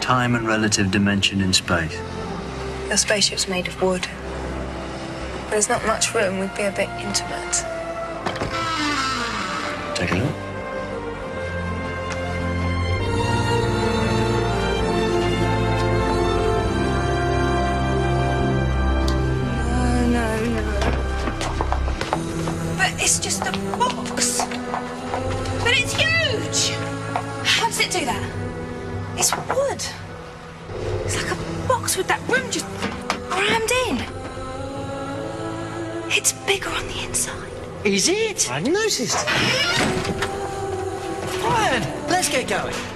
Time and relative dimension in space. Your spaceship's made of wood. There's not much room, we'd be a bit intimate. Take a look. I hadn't noticed. Brian, let's get going.